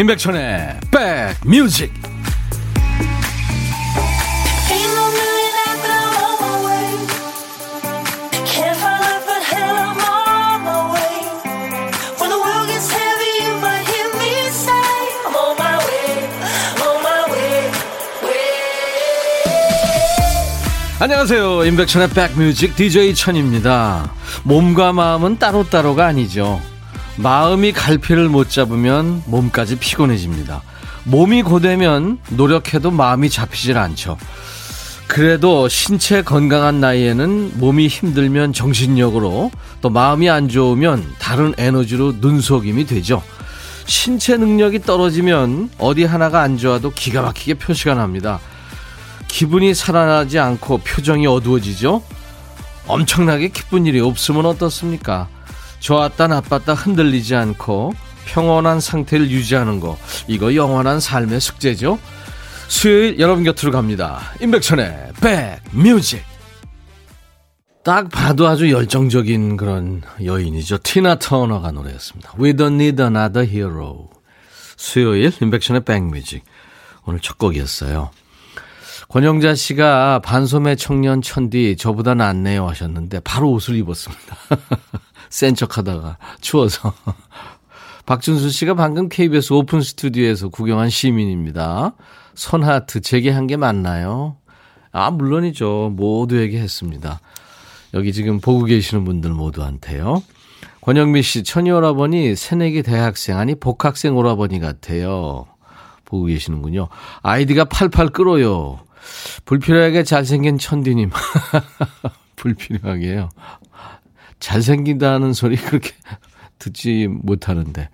임백천의 백뮤직. 안녕하세요. 임백천의 백뮤직 DJ 천입니다. 몸과 마음은 따로따로가 아니죠 마음이 갈피를 못 잡으면 몸까지 피곤해집니다. 몸이 고되면 노력해도 마음이 잡히질 않죠. 그래도 신체 건강한 나이에는 몸이 힘들면 정신력으로 또 마음이 안 좋으면 다른 에너지로 눈속임이 되죠. 신체 능력이 떨어지면 어디 하나가 안 좋아도 기가 막히게 표시가 납니다. 기분이 살아나지 않고 표정이 어두워지죠. 엄청나게 기쁜 일이 없으면 어떻습니까? 좋았다 나빴다 흔들리지 않고 평온한 상태를 유지하는 거 이거 영원한 삶의 숙제죠. 수요일 여러분 곁으로 갑니다. 임백천의 백뮤직 딱 봐도 아주 열정적인 그런 여인이죠. 티나 터너가 노래였습니다. We don't need another hero. 수요일 임백천의 백뮤직 오늘 첫 곡이었어요. 권영자 씨가 반소매 청년 천디 저보다 낫네요 하셨는데 바로 옷을 입었습니다. 센 척 하다가 추워서. 박준수 씨가 방금 KBS 오픈 스튜디오에서 구경한 시민입니다. 손하트 제게 한게 맞나요? 아, 물론이죠. 모두에게 했습니다. 여기 지금 보고 계시는 분들 모두한테요. 권영미 씨, 천이 오라버니 새내기 대학생, 아니 복학생 오라버니 같아요. 보고 계시는군요. 아이디가 팔팔 끓어요. 불필요하게 잘생긴 천디님. 불필요하게요. 잘생긴다는 소리 그렇게 듣지 못하는데.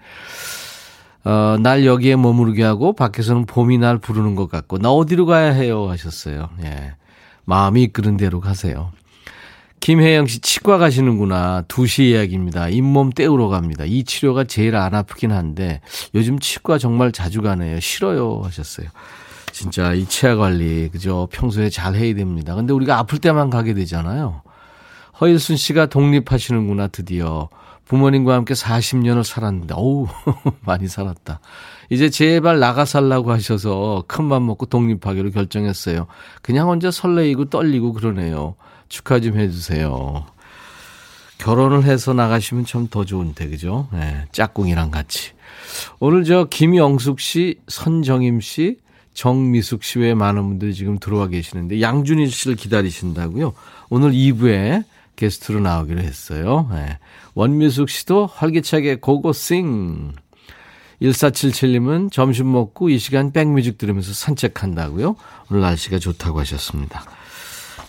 어, 날 여기에 머무르게 하고 밖에서는 봄이 날 부르는 것 같고 나 어디로 가야 해요 하셨어요. 예. 마음이 이끄는 대로 가세요. 김혜영 씨 치과 가시는구나. 2시 예약입니다. 잇몸 떼우러 갑니다. 이 치료가 제일 안 아프긴 한데 요즘 치과 정말 자주 가네요. 싫어요 하셨어요. 진짜 이 치아 관리 그죠? 평소에 잘 해야 됩니다. 근데 우리가 아플 때만 가게 되잖아요. 허일순 씨가 독립하시는구나, 드디어. 부모님과 함께 40년을 살았는데, 어우, 많이 살았다. 이제 제발 나가 살라고 하셔서 큰맘 먹고 독립하기로 결정했어요. 그냥 혼자 설레이고 떨리고 그러네요. 축하 좀 해주세요. 결혼을 해서 나가시면 참 더 좋은데, 그죠? 네, 짝꿍이랑 같이. 오늘 저 김영숙 씨, 선정임 씨, 정미숙 씨 외에 많은 분들이 지금 들어와 계시는데, 양준일 씨를 기다리신다고요? 오늘 2부에 게스트로 나오기로 했어요. 네. 원미숙 씨도 활기차게 고고싱. 1477님은 점심 먹고 이 시간 백뮤직 들으면서 산책한다고요. 오늘 날씨가 좋다고 하셨습니다.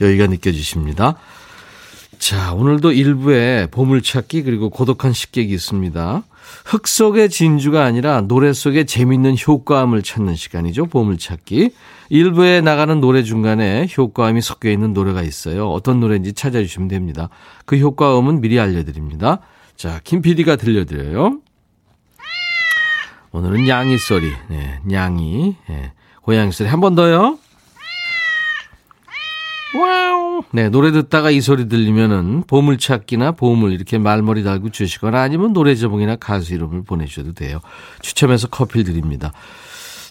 여기가 느껴지십니다. 자, 오늘도 일부에 보물찾기 그리고 고독한 식객이 있습니다. 흙 속의 진주가 아니라 노래 속에 재밌는 효과음을 찾는 시간이죠. 보물찾기. 일부에 나가는 노래 중간에 효과음이 섞여 있는 노래가 있어요. 어떤 노래인지 찾아주시면 됩니다. 그 효과음은 미리 알려드립니다. 자, 김 PD가 들려드려요. 오늘은 냥이 소리. 네, 냥이. 네, 고양이 소리. 한 번 더요. Wow. 네, 노래 듣다가 이 소리 들리면은 보물찾기나 보물 이렇게 말머리 달고 주시거나 아니면 노래 제목이나 가수 이름을 보내주셔도 돼요. 추첨해서 커피 드립니다.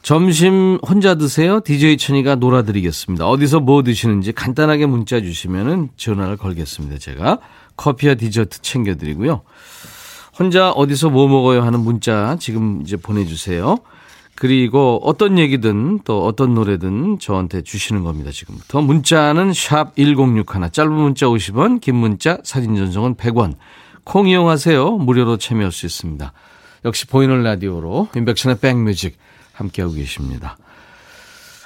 점심 혼자 드세요? DJ 천이가 놀아드리겠습니다. 어디서 뭐 드시는지 간단하게 문자 주시면은 전화를 걸겠습니다. 제가 커피와 디저트 챙겨드리고요. 혼자 어디서 뭐 먹어요 하는 문자 지금 이제 보내주세요. 그리고 어떤 얘기든 또 어떤 노래든 저한테 주시는 겁니다. 지금부터. 문자는 샵 1061. 짧은 문자 50원, 긴 문자 사진 전송은 100원. 콩 이용하세요. 무료로 참여할 수 있습니다. 역시 보이는 라디오로 인백션의 백뮤직 함께하고 계십니다.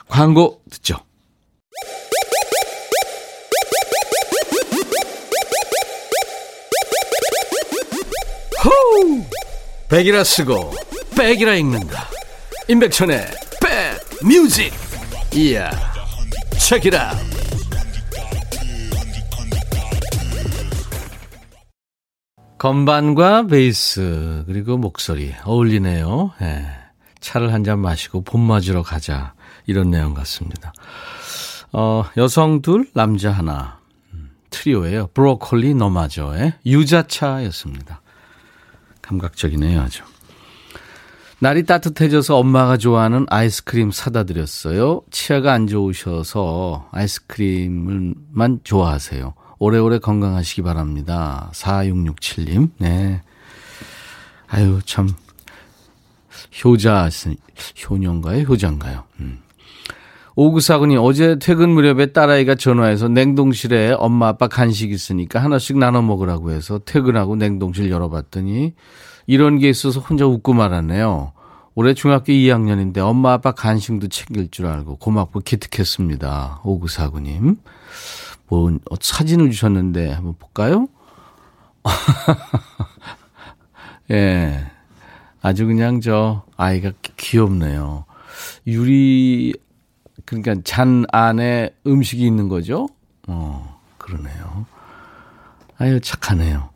광고 듣죠. 호우! 백이라 쓰고 백이라 읽는다. 임백천의 백 뮤직 이야 책이라 건반과 베이스 그리고 목소리 어울리네요. 예. 차를 한 잔 마시고 봄 맞으러 가자 이런 내용 같습니다. 어, 여성 둘 남자 하나 음, 트리오예요. 브로콜리 너마저의 유자차였습니다. 감각적이네요 아주. 날이 따뜻해져서 엄마가 좋아하는 아이스크림 사다 드렸어요. 치아가 안 좋으셔서 아이스크림만 좋아하세요. 오래오래 건강하시기 바랍니다. 4667님. 네. 아유, 참. 효자, 효녀인가요? 효자인가요? 음. 오구사군이 어제 퇴근 무렵에 딸아이가 전화해서 냉동실에 엄마 아빠 간식 있으니까 하나씩 나눠 먹으라고 해서 퇴근하고 냉동실 열어봤더니 이런 게 있어서 혼자 웃고 말았네요. 올해 중학교 2학년인데 엄마 아빠 간식도 챙길 줄 알고 고맙고 기특했습니다. 오구사구님. 뭐, 어, 사진을 주셨는데 한번 볼까요? 예. 아주 그냥 저 아이가 귀엽네요. 유리, 그러니까 잔 안에 음식이 있는 거죠? 어, 그러네요. 아유, 착하네요.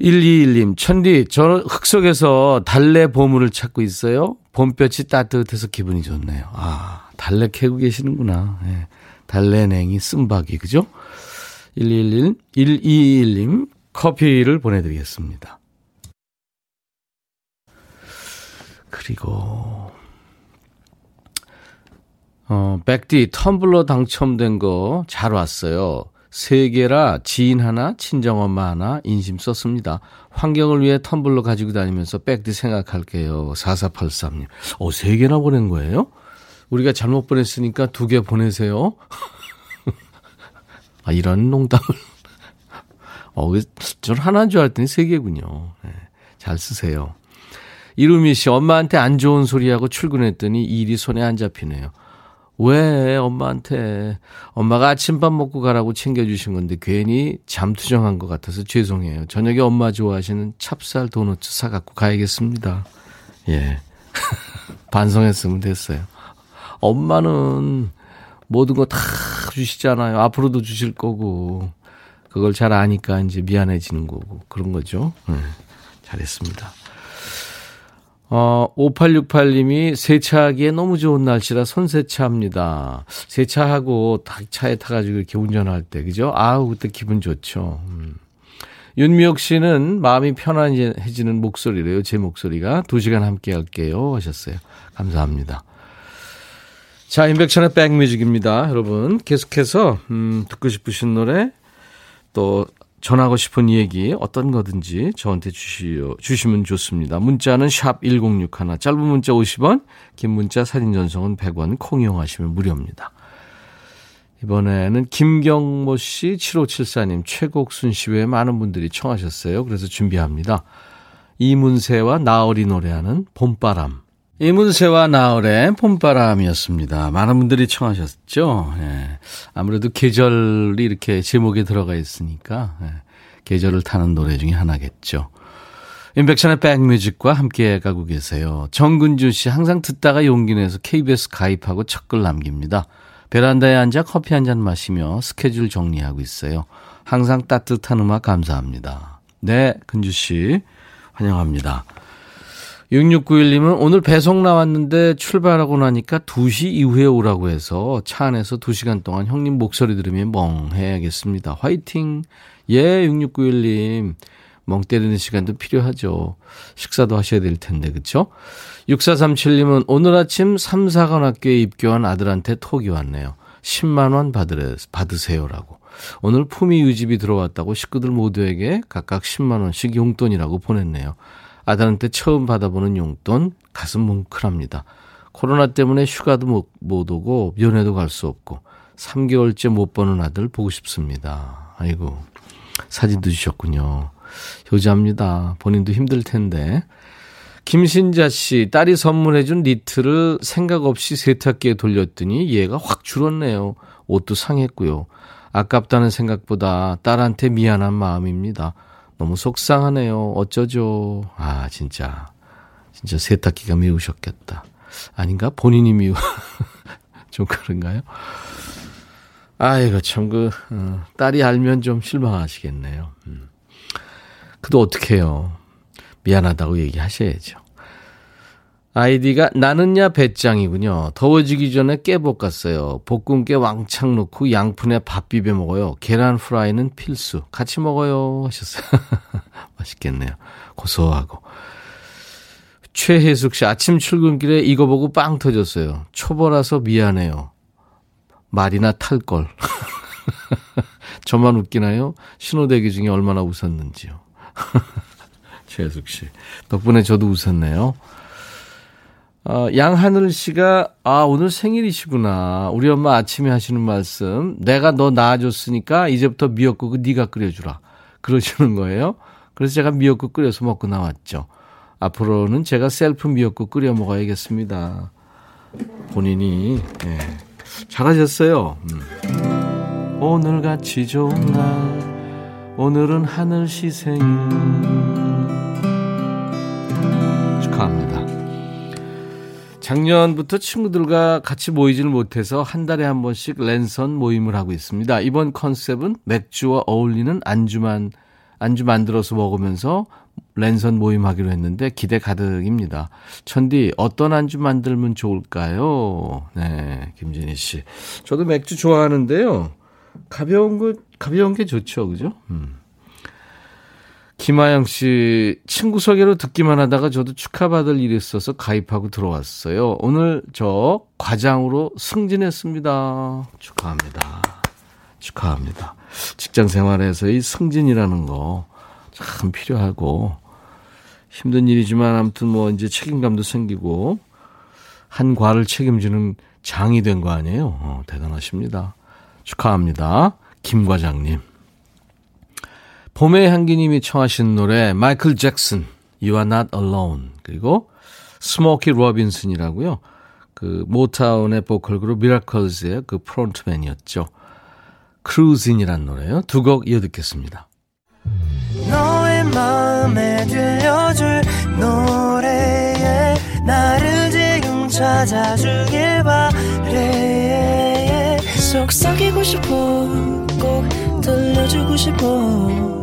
121님, 천디, 저 흙 속에서 달래 보물을 찾고 있어요. 봄볕이 따뜻해서 기분이 좋네요. 아, 달래 캐고 계시는구나. 예. 달래냉이 쓴박이, 그죠? 111, 121님, 커피를 보내드리겠습니다. 그리고, 어, 백디 텀블러 당첨된 거 잘 왔어요. 세 개라 지인 하나, 친정엄마 하나, 인심 썼습니다. 환경을 위해 텀블러 가지고 다니면서 백디 생각할게요. 4483님. 어, 세 개나 보낸 거예요? 우리가 잘못 보냈으니까 두 개 보내세요. 아, 이런 농담을. 어, 전 하나인 줄 알았더니 세 개군요. 네, 잘 쓰세요. 이루미 씨, 엄마한테 안 좋은 소리하고 출근했더니 일이 손에 안 잡히네요. 왜 엄마한테 엄마가 아침밥 먹고 가라고 챙겨주신 건데 괜히 잠투정한 것 같아서 죄송해요. 저녁에 엄마 좋아하시는 찹쌀 도넛 사갖고 가야겠습니다. 예. 반성했으면 됐어요. 엄마는 모든 거 다 주시잖아요. 앞으로도 주실 거고. 그걸 잘 아니까 이제 미안해지는 거고. 그런 거죠. 네. 잘했습니다. 어, 5868님이 세차하기에 너무 좋은 날씨라 손세차합니다. 세차하고 차에 타가지고 이렇게 운전할 때, 그죠? 아우, 그때 기분 좋죠. 음. 윤미옥 씨는 마음이 편안해지는 목소리래요. 제 목소리가. 두 시간 함께 할게요. 하셨어요. 감사합니다. 자, 인백천의 백뮤직입니다. 여러분, 계속해서, 음, 듣고 싶으신 노래, 또, 전하고 싶은 얘기, 어떤 거든지 저한테 주시오, 주시면 좋습니다. 문자는 샵 1061, 짧은 문자 50원, 긴 문자 사진 전송은 100원, 콩 이용하시면 무료입니다. 이번에는 김경모 씨, 7574님, 최곡순 씨 외에 많은 분들이 청하셨어요. 그래서 준비합니다. 이문세와 나얼이 노래하는 봄바람. 이문세와 나얼의 봄바람이었습니다. 많은 분들이 청하셨죠. 예. 아무래도 계절이 이렇게 제목에 들어가 있으니까 예. 계절을 타는 노래 중에 하나겠죠. 인백션의 백뮤직과 함께 가고 계세요. 정근주 씨 항상 듣다가 용기 내서 KBS 가입하고 첫글 남깁니다. 베란다에 앉아 커피 한 잔 마시며 스케줄 정리하고 있어요. 항상 따뜻한 음악 감사합니다. 네, 근주 씨 환영합니다. 6691님은 오늘 배송 나왔는데 출발하고 나니까 2시 이후에 오라고 해서 차 안에서 2시간 동안 형님 목소리 들으면 멍해야겠습니다. 화이팅! 예, 6691님. 멍 때리는 시간도 필요하죠. 식사도 하셔야 될 텐데, 그쵸? 6437님은 오늘 아침 3, 4관 학교에 입교한 아들한테 톡이 왔네요. 10만원 받으래, 받으세요라고. 오늘 품위 유집이 들어왔다고 식구들 모두에게 각각 10만원씩 용돈이라고 보냈네요. 아들한테 처음 받아보는 용돈 가슴 뭉클합니다. 코로나 때문에 휴가도 못, 못 오고 면회도 갈 수 없고 3개월째 못 보는 아들 보고 싶습니다. 아이고 사진도 주셨군요. 효자입니다. 본인도 힘들 텐데. 김신자 씨, 딸이 선물해준 니트를 생각 없이 세탁기에 돌렸더니 얘가 확 줄었네요. 옷도 상했고요. 아깝다는 생각보다 딸한테 미안한 마음입니다. 너무 속상하네요. 어쩌죠? 아, 진짜. 진짜 세탁기가 미우셨겠다. 아닌가? 본인이 미우. 좀 그런가요? 아이고, 참, 그, 어, 딸이 알면 좀 실망하시겠네요. 음. 그도 어떡해요. 미안하다고 얘기하셔야죠. 아이디가 나는야 배짱이군요. 더워지기 전에 깨 볶았어요. 볶음깨 왕창 넣고 양푼에 밥 비벼 먹어요. 계란 프라이는 필수. 같이 먹어요. 하셨어요. 맛있겠네요. 고소하고. 최혜숙 씨, 아침 출근길에 이거 보고 빵 터졌어요. 초보라서 미안해요. 말이나 탈 걸. 저만 웃기나요? 신호대기 중에 얼마나 웃었는지요. 최혜숙 씨. 덕분에 저도 웃었네요. 어, 양하늘 씨가, 아, 오늘 생일이시구나. 우리 엄마 아침에 하시는 말씀. 내가 너 낳아줬으니까 이제부터 미역국은 네가 끓여주라. 그러시는 거예요. 그래서 제가 미역국 끓여서 먹고 나왔죠. 앞으로는 제가 셀프 미역국 끓여 먹어야겠습니다. 본인이, 예. 잘하셨어요. 음. 오늘같이 좋은 날, 오늘은 하늘 씨 생일. 작년부터 친구들과 같이 모이지를 못해서 한 달에 한 번씩 랜선 모임을 하고 있습니다. 이번 컨셉은 맥주와 어울리는 안주만, 안주 만들어서 먹으면서 랜선 모임하기로 했는데 기대 가득입니다. 천디, 어떤 안주 만들면 좋을까요? 네, 김진희 씨. 저도 맥주 좋아하는데요. 가벼운 거, 가벼운 게 좋죠. 그죠? 음. 김하영 씨, 친구 소개로 듣기만 하다가 저도 축하받을 일이 있어서 가입하고 들어왔어요. 오늘 저 과장으로 승진했습니다. 축하합니다. 축하합니다. 직장 생활에서 이 승진이라는 거 참 필요하고 힘든 일이지만 아무튼 뭐 이제 책임감도 생기고 한 과를 책임지는 장이 된 거 아니에요? 어, 대단하십니다. 축하합니다. 김 과장님. 봄의 향기님이 청하신 노래 마이클 잭슨 You Are Not Alone 그리고 스모키 로빈슨이라고요. 그 모타운의 보컬 그룹 미라클즈의 그 frontman이었죠. Cruisin'이란 노래요. 두 곡 이어 듣겠습니다. 너의 마음에 들려줄 노래에 나를 지금 찾아주길 바래 속삭이고 싶어 꼭 들려주고 싶어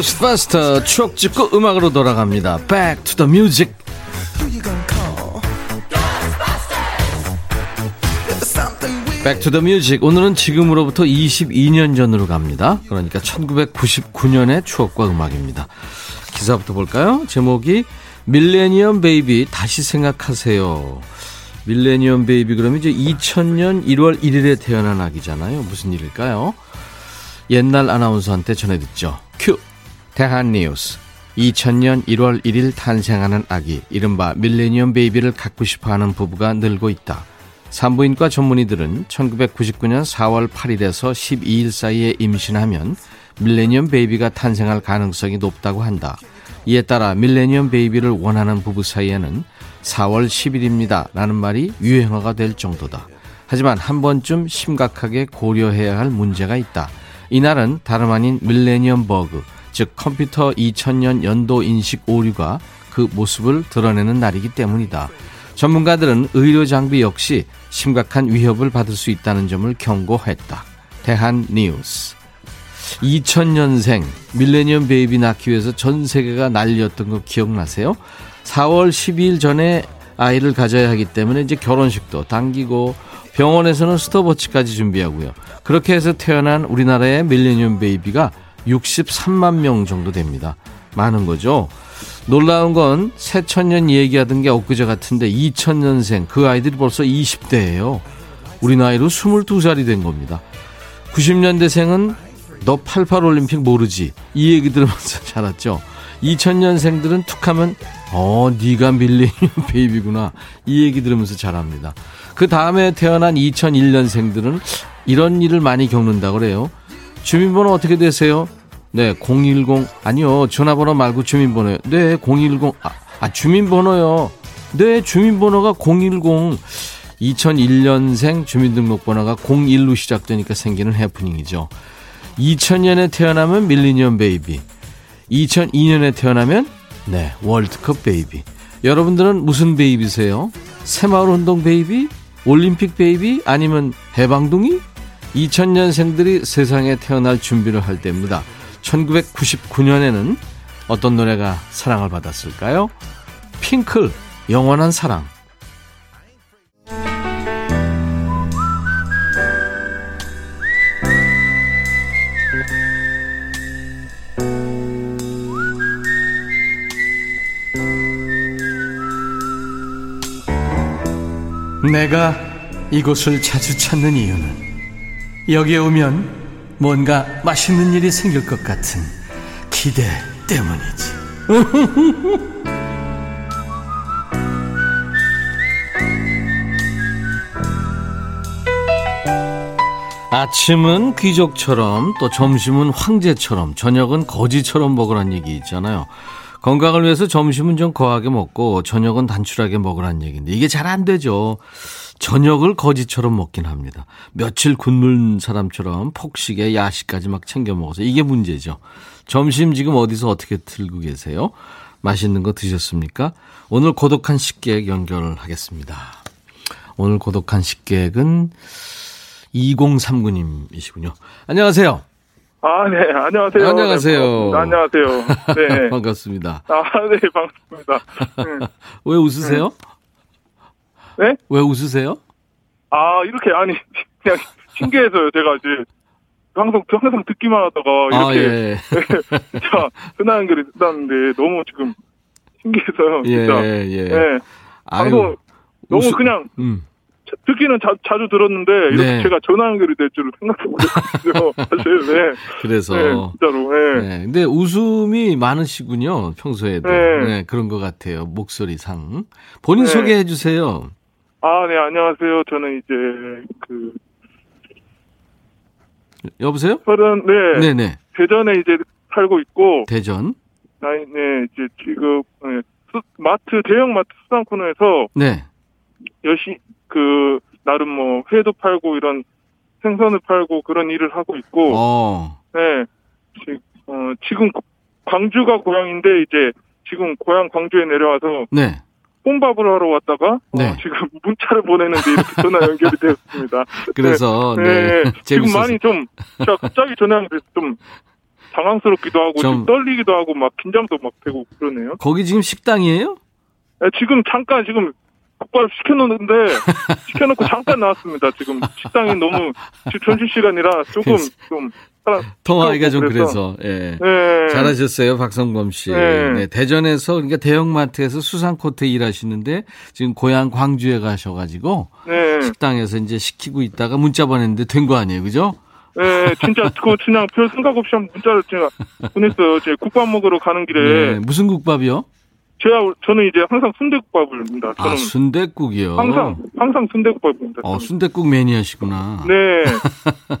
고스트바스터 추억 찍고 음악으로 돌아갑니다. Back to the music. Back to the music. 오늘은 지금으로부터 22년 전으로 갑니다. 그러니까 1999년의 추억과 음악입니다. 기사부터 볼까요? 제목이 밀레니엄 베이비 다시 생각하세요. 밀레니엄 베이비 그러면 이제 2000년 1월 1일에 태어난 아기잖아요. 무슨 일일까요? 옛날 아나운서한테 전해 듣죠. 큐. 대한뉴스. 2000년 1월 1일 탄생하는 아기, 이른바 밀레니엄 베이비를 갖고 싶어 하는 부부가 늘고 있다. 산부인과 전문의들은 1999년 4월 8일에서 12일 사이에 임신하면 밀레니엄 베이비가 탄생할 가능성이 높다고 한다. 이에 따라 밀레니엄 베이비를 원하는 부부 사이에는 4월 10일입니다. 라는 말이 유행어가 될 정도다. 하지만 한 번쯤 심각하게 고려해야 할 문제가 있다. 이날은 다름 아닌 밀레니엄 버그, 즉 컴퓨터 2000년 연도 인식 오류가 그 모습을 드러내는 날이기 때문이다. 전문가들은 의료 장비 역시 심각한 위협을 받을 수 있다는 점을 경고했다. 대한 뉴스. 2000년생 밀레니엄 베이비 낳기 위해서 전 세계가 난리였던 거 기억나세요? 4월 12일 전에 아이를 가져야 하기 때문에 이제 결혼식도 당기고 병원에서는 스톱워치까지 준비하고요. 그렇게 해서 태어난 우리나라의 밀레니엄 베이비가 63만 명 정도 됩니다. 많은 거죠. 놀라운 건 새천년 얘기하던 게 엊그제 같은데 2000년생 그 아이들이 벌써 20대예요. 우리 나이로 22살이 된 겁니다. 90년대생은 너 88올림픽 모르지 이 얘기 들으면서 자랐죠. 2000년생들은 툭하면 어 네가 밀레니엄 베이비구나 이 얘기 들으면서 자랍니다. 그 다음에 태어난 2001년생들은 이런 일을 많이 겪는다 그래요. 주민번호 어떻게 되세요? 네, 010 아니요. 전화번호 말고 주민번호요. 네, 010 아, 아 주민번호요. 네, 주민번호가 010 2001년생 주민등록번호가 01로 시작되니까 생기는 해프닝이죠. 2000년에 태어나면 밀레니엄 베이비. 2002년에 태어나면 네, 월드컵 베이비. 여러분들은 무슨 베이비세요? 새마을 운동 베이비? 올림픽 베이비? 아니면 해방둥이? 2000년생들이 세상에 태어날 준비를 할 때입니다. 1999년에는 어떤 노래가 사랑을 받았을까요? 핑클, 영원한 사랑. 내가 이곳을 자주 찾는 이유는 여기에 오면 뭔가 맛있는 일이 생길 것 같은 기대 때문이지. 아침은 귀족처럼 또 점심은 황제처럼 저녁은 거지처럼 먹으란 얘기 있잖아요. 건강을 위해서 점심은 좀 거하게 먹고 저녁은 단출하게 먹으란 얘기인데 이게 잘 안 되죠. 저녁을 거지처럼 먹긴 합니다. 며칠 굶는 사람처럼 폭식에 야식까지 막 챙겨 먹어서 이게 문제죠. 점심 지금 어디서 어떻게 들고 계세요? 맛있는 거 드셨습니까? 오늘 고독한 식객 연결하겠습니다. 오늘 고독한 식객은 2039님이시군요. 안녕하세요. 아, 네, 안녕하세요. 안녕하세요. 네, 안녕하세요. 네. 반갑습니다. 아, 네, 반갑습니다. 네. 왜 웃으세요? 네? 왜 웃으세요? 아, 이렇게, 아니, 그냥 신기해서요. 제가 이제 항상, 항상 듣기만 하다가 아, 이렇게. 예. 진짜 전화 연결이 됐다는데 너무 지금 신기해서요. 예, 진짜. 예. 네. 방송 너무 웃음- 그냥 음. 자- 듣기는 자, 자주 들었는데 이렇게 네. 제가 전화 연결이 될 줄은 생각도 못했어요. 사실, 네. 그래서. 네, 진짜로, 네. 네. 근데 웃음이 많으시군요. 평소에도. 네. 네. 그런 것 같아요. 목소리 상. 본인 네. 소개해 주세요. 아, 네, 안녕하세요. 저는 이제 그 여보세요? 서른, 네. 네네. 대전에 이제 살고 있고, 대전. 나이, 네, 이제 지금, 네, 수- 마트, 대형 마트 수상 코너에서 네. 여시, 그, 나름 뭐, 회도 팔고 이런 생선을 팔고 그런 일을 하고 있고, 어. 네, 지, 어, 지금 광주가 고향인데 이제 지금 고향 광주에 내려와서 네. 혼밥을 하러 왔다가, 어, 네. 지금 문자를 보내는데 이렇게 전화 연결이 되었습니다. 그래서, 네. 네, 지금 재밌어서. 많이 좀, 제가 갑자기 전화 연결해서 좀 당황스럽기도 하고, 좀- 좀 떨리기도 하고, 막 긴장도 막 되고 그러네요. 거기 지금 식당이에요? 네, 지금 잠깐 지금 국밥 시켜놓는데 시켜놓고 잠깐 나왔습니다. 지금 식당이 너무 점심 시간이라 조금 좀 통화하기가 좀 그래서-. 예. 네. 잘하셨어요, 박성범 씨. 네. 네, 대전에서 그러니까 대형마트에서 수산코트 일하시는데 지금 고향 광주에 가셔가지고 네, 식당에서 이제 시키고 있다가 문자 보냈는데 된 거 아니에요, 그죠? 네, 진짜 그거 그냥 별 생각 없이 한 문자를 제가 보냈어요. 제 국밥 먹으러 가는 길에 네, 무슨 국밥이요? 제가 저는 이제 항상 순대국밥을입니다. 아, 저는 순대국이요. 항상 항상 순대국밥입니다. 어. 순대국 매니아시구나. 네,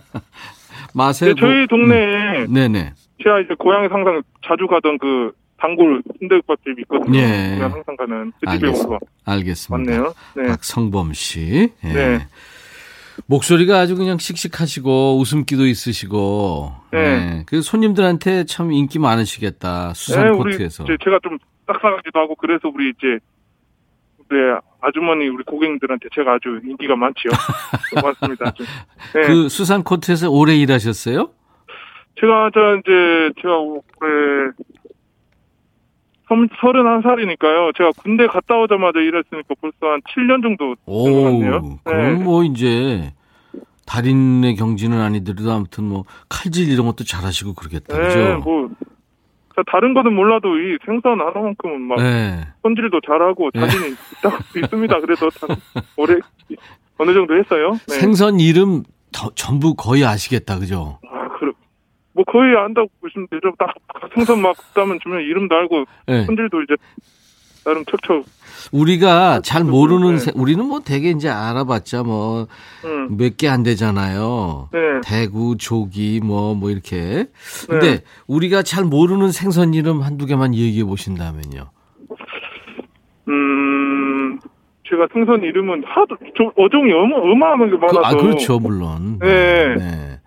맛에 네, 저희 동네에 네네. 제가 이제 고향에서 항상 자주 가던 그 단골 순대국밥집이 있거든요. 예. 제가 항상 가는 그 집에. 와서 알겠습니다. 왔네요. 네. 박성범 씨. 예. 네. 목소리가 아주 그냥 씩씩하시고 웃음기도 있으시고. 네. 예. 그래서 손님들한테 참 인기 많으시겠다. 수산 네, 코트에서. 제가 좀 싹싹하기도 하고 그래서 우리 이제 우리 아주머니 우리 고객님들한테 제가 아주 인기가 많지요. 고맙습니다. 네. 그 수산 코트에서 오래 일하셨어요? 제가 저 이제 제가 올해 서른한 살이니까요. 제가 군대 갔다 오자마자 일했으니까 벌써 한 7년 정도 오, 된것 같네요. 그럼 네. 뭐 이제 달인의 경지는 아니더라도 아무튼 뭐 칼질 이런 것도 잘하시고 그러겠다. 네, 그죠? 뭐 자, 다른 거는 몰라도 이 생선 하나만큼은 막 네. 손질도 잘하고 네. 자신이 있다고 있습니다. 그래서 다 오래 어느 정도 했어요. 네. 생선 이름 더- 전부 거의 아시겠다. 그죠? 아, 그래. 뭐 거의 안다고 보시면 되죠. 딱 생선 막 그다면 주면 이름도 알고 네. 손질도 이제 나름 척척. 우리가 잘 모르는 네. 생- 우리는 뭐 되게 이제 알아봤자 뭐 음. 몇개안 되잖아요. 네. 대구, 조기 뭐뭐 이렇게. 근데 네. 우리가 잘 모르는 생선 이름 한두 개만 얘기해 보신다면요. 음, 제가 생선 이름은 하도, 좀 어종이 어마, 어마어마하게 그, 많아서. 아 그렇죠 물론. 네. 네.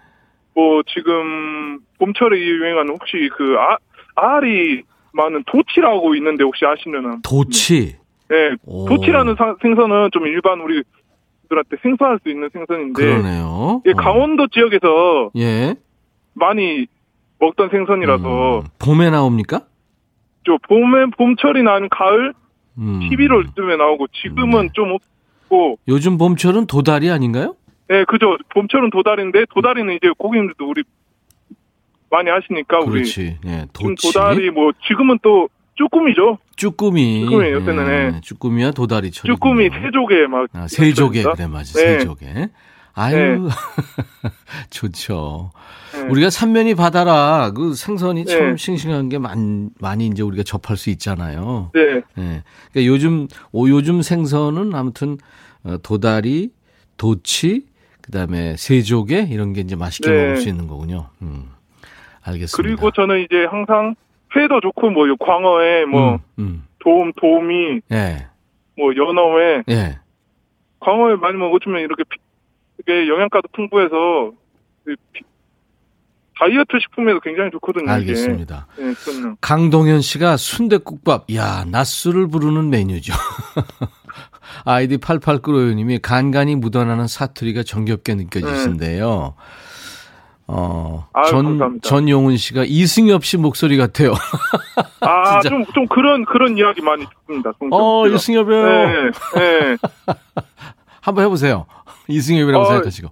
뭐, 지금, 봄철에 유행하는 혹시 그, 아, 알이 많은 도치라고 있는데 혹시 아시려나? 도치. 네. 오. 도치라는 사- 생선은 좀 일반 우리 들한테 생소할 수 있는 생선인데. 그러네요. 예, 어. 강원도 지역에서 예. 많이 먹던 생선이라서, 음, 봄에 나옵니까? 저 봄에, 봄철이나 아니면 가을, 음. 11월쯤에 나오고, 지금은 네. 좀 없고, 요즘 봄철은 도다리 아닌가요? 예, 그죠. 봄철은 도다리인데, 도다리는 이제 고객님들도 우리 많이 아시니까, 우리. 그렇지. 예, 도치. 도다리, 뭐, 지금은 또, 쭈꾸미죠. 쭈꾸미. 쭈꾸미, 요새는, 예, 예. 쭈꾸미와 도다리철. 쭈꾸미, 세조개 막. 아, 세조개. 그래 맞아. 네. 세조개. 아유. 좋죠. 네. 우리가 삼면이 바다라 그 생선이 참 네. 싱싱한 게 많, 많이 이제 우리가 접할 수 있잖아요. 네. 예. 그러니까 요즘 오 요즘 생선은 아무튼 어, 도다리, 도치, 그다음에 세조개 이런 게 이제 맛있게 네. 먹을 수 있는 거군요. 음. 알겠습니다. 그리고 저는 이제 항상 회도 좋고, 뭐, 요 광어회, 뭐, 음, 음. 도움, 도우미, 예. 뭐, 연어회, 예. 광어회 많이 먹어주면 이렇게, 피- 이게 영양가도 풍부해서, 다이어트 식품에도 굉장히 좋거든요. 알겠습니다. 그럼요. 강동현 씨가 순대국밥, 야, 낮술을 부르는 메뉴죠. 아이디 8895님이 간간히 묻어나는 사투리가 정겹게 느껴지신데요. 어, 아유, 전, 감사합니다. 전용훈 씨가 이승엽 씨 목소리 같아요. 아. 좀, 좀 그런, 그런 이야기 많이 듣습니다. 어, 제가. 이승엽이요. 네, 네. 한번 해보세요. 이승엽이라고 어, 생각하시고.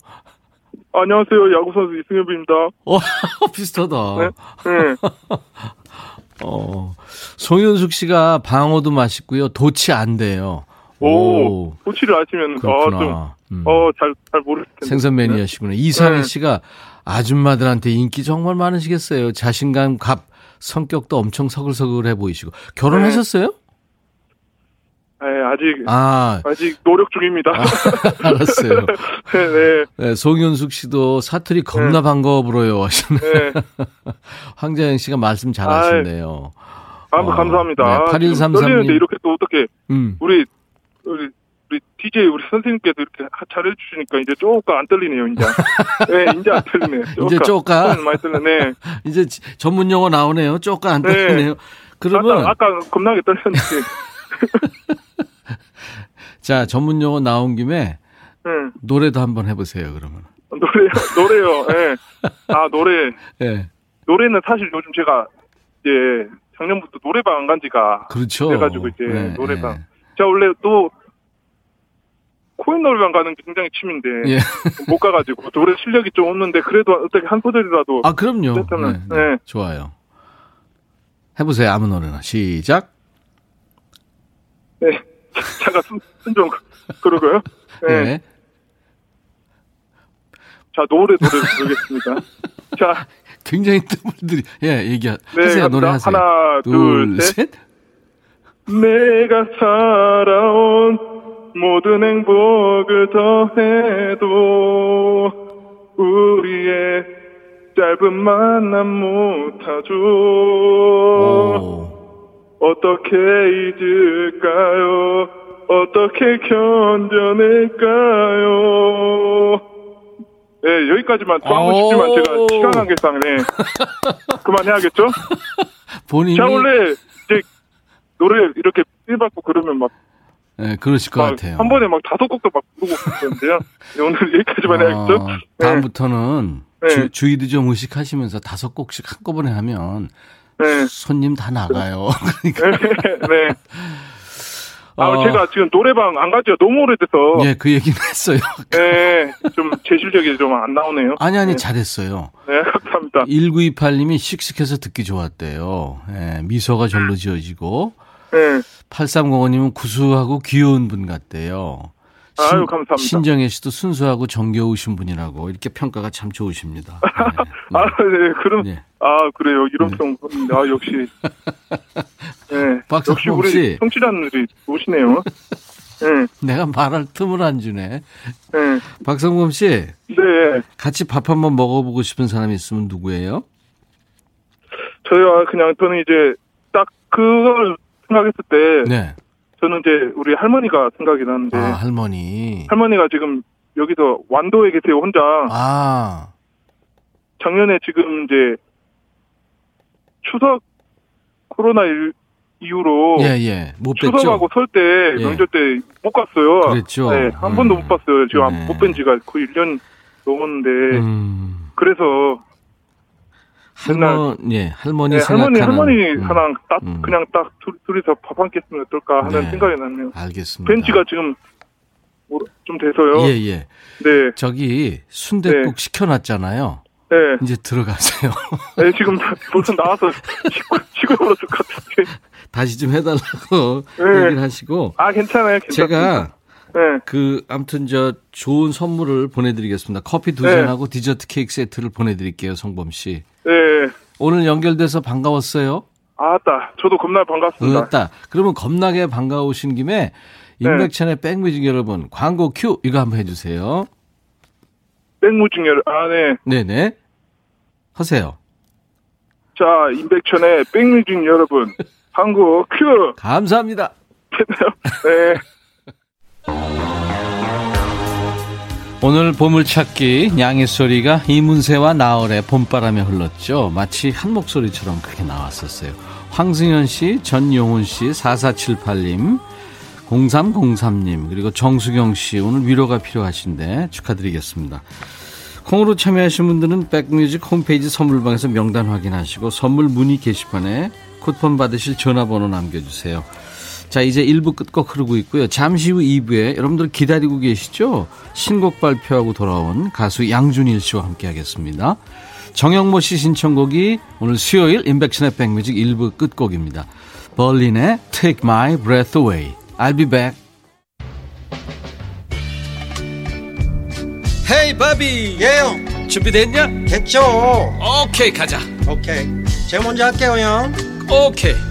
안녕하세요. 야구선수 이승엽입니다. 어, 비슷하다. 네. 네. 어, 송윤숙 씨가 방어도 맛있고요. 도치 안 돼요. 오, 도치를 아시면, 어, 좀, 그렇구나. 음. 어, 잘, 잘 모르실 텐데. 생선 매니아시구나. 이상희 네. 씨가 아줌마들한테 인기 정말 많으시겠어요. 자신감, 갑, 성격도 엄청 서글서글해 보이시고. 결혼하셨어요? 네, 아직, 아, 아직 노력 중입니다. 알았어요. 네, 네, 네, 송윤숙 씨도 사투리 겁나 반가워 불어요. 하시네. 네. 황자영 씨가 말씀 잘하시네요. 아, 어, 감사합니다. 네, 아, 지금 8133 떨리는데 님. 이렇게 또 어떻게, 음. 우리, 우리, 우리 DJ 우리 선생님께서 이렇게 하- 잘해 주시니까 이제 조금 안 떨리네요, 이제. 네, 이제 안 떨리네요. 이제 쪼까? 많이 떨리네. 이제 지- 전문 용어 나오네요. 쪼까 안 네. 떨리네요. 그러면 아까, 아까 겁나게 떨렸는데. 자 전문 용어 나온 김에 네. 노래도 한번 해 보세요. 그러면. 노래요, 노래요, 예. 아, 노래. 예. 노래는 사실 요즘 제가, 이제, 작년부터 노래방 안 간 지가, 그렇죠. 그래 가지고 이제 네, 노래방. 네. 제가 원래 또, 코인 노래방 가는 게 굉장히 취미인데, 예. 못 가가지고, 노래 실력이 좀 없는데, 그래도 어떻게 한 소절이라도, 아 그럼요. 네, 네. 네. 좋아요. 해보세요. 아무 노래나 시작. 네. 잠깐 숨, 숨좀 그러고요. 네. 네. 자, 노래, 노래 부르겠습니다. 자, 굉장히 뜨문들이 예 얘기하 네. 노래 하세요. 하나, 둘, 셋. 내가 살아온 모든 행복을 더해도 우리의 짧은 만남 못하죠. 오. 어떻게 잊을까요? 어떻게 견뎌낼까요? 네, 여기까지만 또 하고 싶지만 오. 제가 시간 관계상 네. 그만해야겠죠? 본인이 제가 원래 이제 노래 이렇게 삘 받고 그러면 막 예, 그러실 것막 같아요. 한 번에 막 다섯 곡도 막 부르고 그러는데요. 네, 오늘 여기까지만 해야겠죠? 어, 다음부터는 네. 주, 주의도 좀 의식하시면서 다섯 곡씩 한꺼번에 하면 네. 손님 다 나가요. 그러니까 네. 아, 어. 제가 지금 노래방 안 가지가 너무 오래돼서 예, 그 얘기는 했어요. 네, 좀제 실력이 좀 안 나오네요. 아니 아니 네. 잘했어요. 네, 감사합니다. 1928님이 씩씩해서 듣기 좋았대요. 예, 미소가 절로 지어지고 네. 8305님은 구수하고 귀여운 분 같대요. 아유, 감사합니다. 신정혜 씨도 순수하고 정겨우신 분이라고 이렇게 평가가 참 좋으십니다. 아, 네, 그럼, 네. 네. 아, 그래요. 이런 평, 아, 역시. 네. 역시 우리 씨. 청취자들이 오시네요. 네, 내가 말할 틈을 안 주네. 네, 박성범 씨, 네. 같이 밥 한번 먹어보고 싶은 사람이 있으면 누구예요? 저희가 그냥 저는 이제 딱 그걸 생각했을 때 네. 저는 이제 우리 할머니가 생각이 나는데 아, 할머니. 할머니가 지금 여기서 완도에 계세요 혼자 아, 작년에 지금 이제 추석 코로나 일- 이후로 예, 예. 못? 추석하고 설때 예. 명절 때못 갔어요. 그랬죠. 네, 한 번도 음. 못 봤어요. 지금 네. 못뵌 지가 거의 1년 넘었는데 음. 그래서 할머, 예, 할머니 네, 할머니. 할머니 음, 하나 딱 음. 그냥 딱 둘, 둘이서 밥 한 끼 했으면 어떨까 하는 네. 생각이 나네요. 알겠습니다. 벤치가 지금 뭐- 좀 돼서요. 예, 예. 네, 저기 순댓국 네. 시켜놨잖아요. 네, 이제 들어가세요. 네, 지금 다- 벌써 나와서 식구 걸었을 것 같은데. 다시 좀 해달라고 네. 얘기를 하시고. 아 괜찮아요, 괜찮습니다. 제가 네, 그 아무튼 저 좋은 선물을 보내드리겠습니다. 커피 두 네. 잔하고 디저트 케이크 세트를 보내드릴게요, 성범 씨. 네. 오늘 연결돼서 반가웠어요. 아따, 저도 겁나 반갑습니다. 그렇다. 그러면 겁나게 반가우신 김에 임백천의 백뮤직 여러분 광고 큐 이거 한번 해주세요. 백무중열, 아, 네. 네네. 하세요. 자, 임백천의 백뮤직 여러분, 한국 큐! 감사합니다. 네. 오늘 보물찾기 양의 소리가 이문세와 나얼의 봄바람에 흘렀죠. 마치 한 목소리처럼 그렇게 나왔었어요. 황승현 씨, 전용훈 씨, 4478님, 0303님, 그리고 정수경 씨 오늘 위로가 필요하신데 축하드리겠습니다. 콩으로 참여하신 분들은 백뮤직 홈페이지 선물방에서 명단 확인하시고 선물 문의 게시판에 쿠폰 받으실 전화번호 남겨주세요. 자, 이제 1부 끝곡 흐르고 있고요. 잠시 후 2부에 여러분들 기다리고 계시죠? 신곡 발표하고 돌아온 가수 양준일 씨와 함께 하겠습니다. 정영모 씨 신청곡이 오늘 수요일 인백션의 백뮤직 1부 끝곡입니다. 벌린의 Take My Breath Away. I'll be back. 헤이 바비 예영 준비됐냐? 됐죠 오케이 가자 오케이 제가 먼저 할게요 형 오케이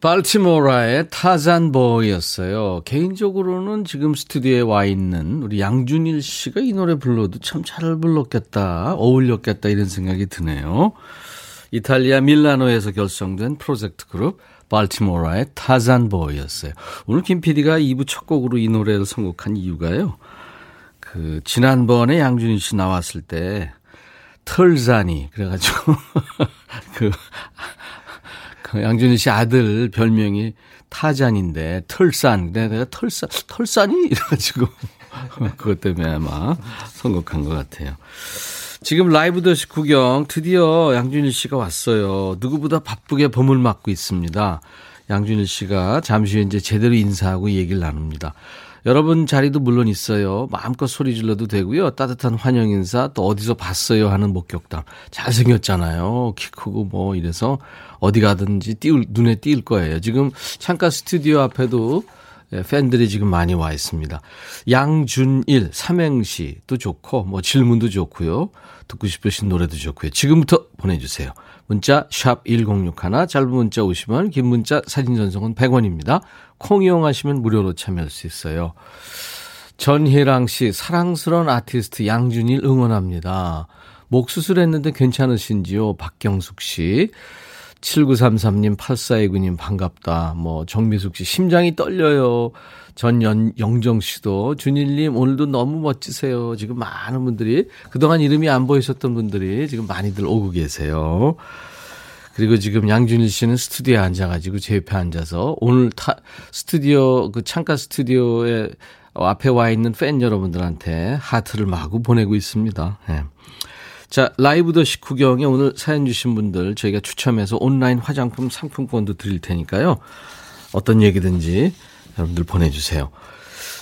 발티모라의 타잔보이였어요. 개인적으로는 지금 스튜디오에 와 있는 우리 양준일 씨가 이 노래 불러도 참 잘 불렀겠다, 어울렸겠다 이런 생각이 드네요. 이탈리아 밀라노에서 결성된 프로젝트 그룹 발티모라의 타잔보이였어요. 오늘 김 PD가 2부 첫 곡으로 이 노래를 선곡한 이유가요. 그 지난번에 양준일 씨 나왔을 때 털산이 그래가지고 그, 그 양준일 씨 아들 별명이 타잔인데 털산 내가 털산 털산이 이래가지고 그것 때문에 아마 선곡한 것 같아요. 지금 라이브 더시 구경 드디어 양준일 씨가 왔어요. 누구보다 바쁘게 범을 맡고 있습니다. 양준일 씨가 잠시 후에 이제 제대로 인사하고 얘기를 나눕니다. 여러분 자리도 물론 있어요. 마음껏 소리 질러도 되고요. 따뜻한 환영 인사 또 어디서 봤어요 하는 목격담. 잘생겼잖아요. 키 크고 뭐 이래서 어디 가든지 띄울 눈에 띄일 거예요. 지금 창가 스튜디오 앞에도 예, 팬들이 지금 많이 와 있습니다. 양준일 삼행시도 좋고 뭐 질문도 좋고요. 듣고 싶으신 노래도 좋고요. 지금부터 보내주세요. 문자 샵 1061, 짧은 문자 50원, 긴 문자 사진 전송은 100원입니다. 콩 이용하시면 무료로 참여할 수 있어요. 전희랑 씨, 사랑스러운 아티스트 양준일 응원합니다. 목 수술했는데 괜찮으신지요? 박경숙 씨. 7933님, 8429님, 반갑다. 뭐, 정미숙 씨, 심장이 떨려요. 전 연, 영정 씨도, 준일님, 오늘도 너무 멋지세요. 지금 많은 분들이, 그동안 이름이 안 보이셨던 분들이 지금 많이들 오고 계세요. 그리고 지금 양준일 씨는 스튜디오에 앉아가지고 제 옆에 앉아서 오늘 타, 스튜디오, 그 창가 스튜디오에 앞에 와 있는 팬 여러분들한테 하트를 마구 보내고 있습니다. 예. 자, 라이브 더 식후경에 오늘 사연 주신 분들 저희가 추첨해서 온라인 화장품 상품권도 드릴 테니까요. 어떤 얘기든지 여러분들 보내주세요.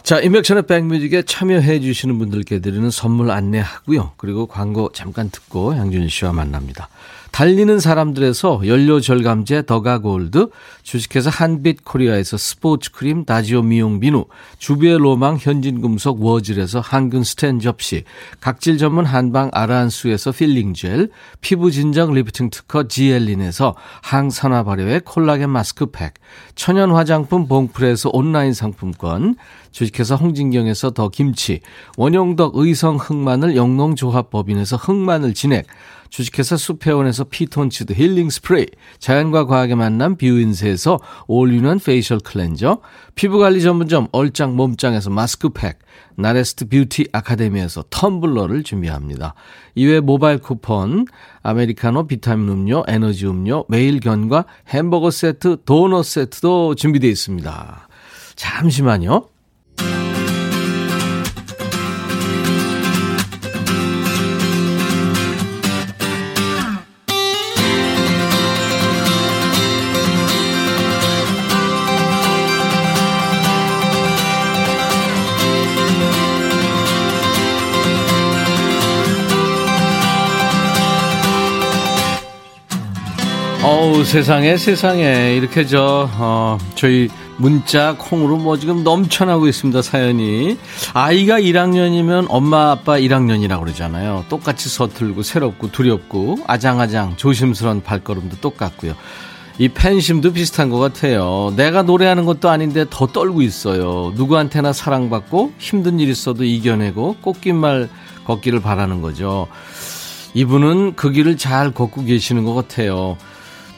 자, 인백천의 백뮤직에 참여해 주시는 분들께 드리는 선물 안내하고요. 그리고 광고 잠깐 듣고 양준일 씨와 만납니다. 달리는 사람들에서 연료 절감제 더가 골드, 주식회사 한빛 코리아에서 스포츠 크림 다지오 미용 비누, 주비의 로망 현진금속 워즐에서 항균 스텐 접시, 각질 전문 한방 아라한수에서 필링 젤, 피부 진정 리프팅 특허 지엘린에서 항산화 발효의 콜라겐 마스크팩, 천연 화장품 봉프레에서 온라인 상품권, 주식회사 홍진경에서 더 김치, 원용덕 의성 흑마늘 영농조합법인에서 흑마늘 진액, 주식회사 수페온에서 피톤치드 힐링 스프레이, 자연과 과학의 만남 뷰인세에서 올리는 페이셜 클렌저, 피부관리 전문점 얼짱 몸짱에서 마스크팩, 나레스트 뷰티 아카데미에서 텀블러를 준비합니다. 이외 모바일 쿠폰, 아메리카노 비타민 음료, 에너지 음료, 매일 견과 햄버거 세트, 도넛 세트도 준비되어 있습니다. 잠시만요. 어우 세상에 세상에. 이렇게 저 어, 저희 문자 콩으로 뭐 지금 넘쳐나고 있습니다 사연이. 아이가 1학년이면 엄마 아빠 1학년이라고 그러잖아요. 똑같이 서툴고 새롭고 두렵고 아장아장 조심스러운 발걸음도 똑같고요. 이 팬심도 비슷한 것 같아요. 내가 노래하는 것도 아닌데 더 떨고 있어요. 누구한테나 사랑받고 힘든 일 있어도 이겨내고 꽃길말 걷기를 바라는 거죠. 이분은 그 길을 잘 걷고 계시는 것 같아요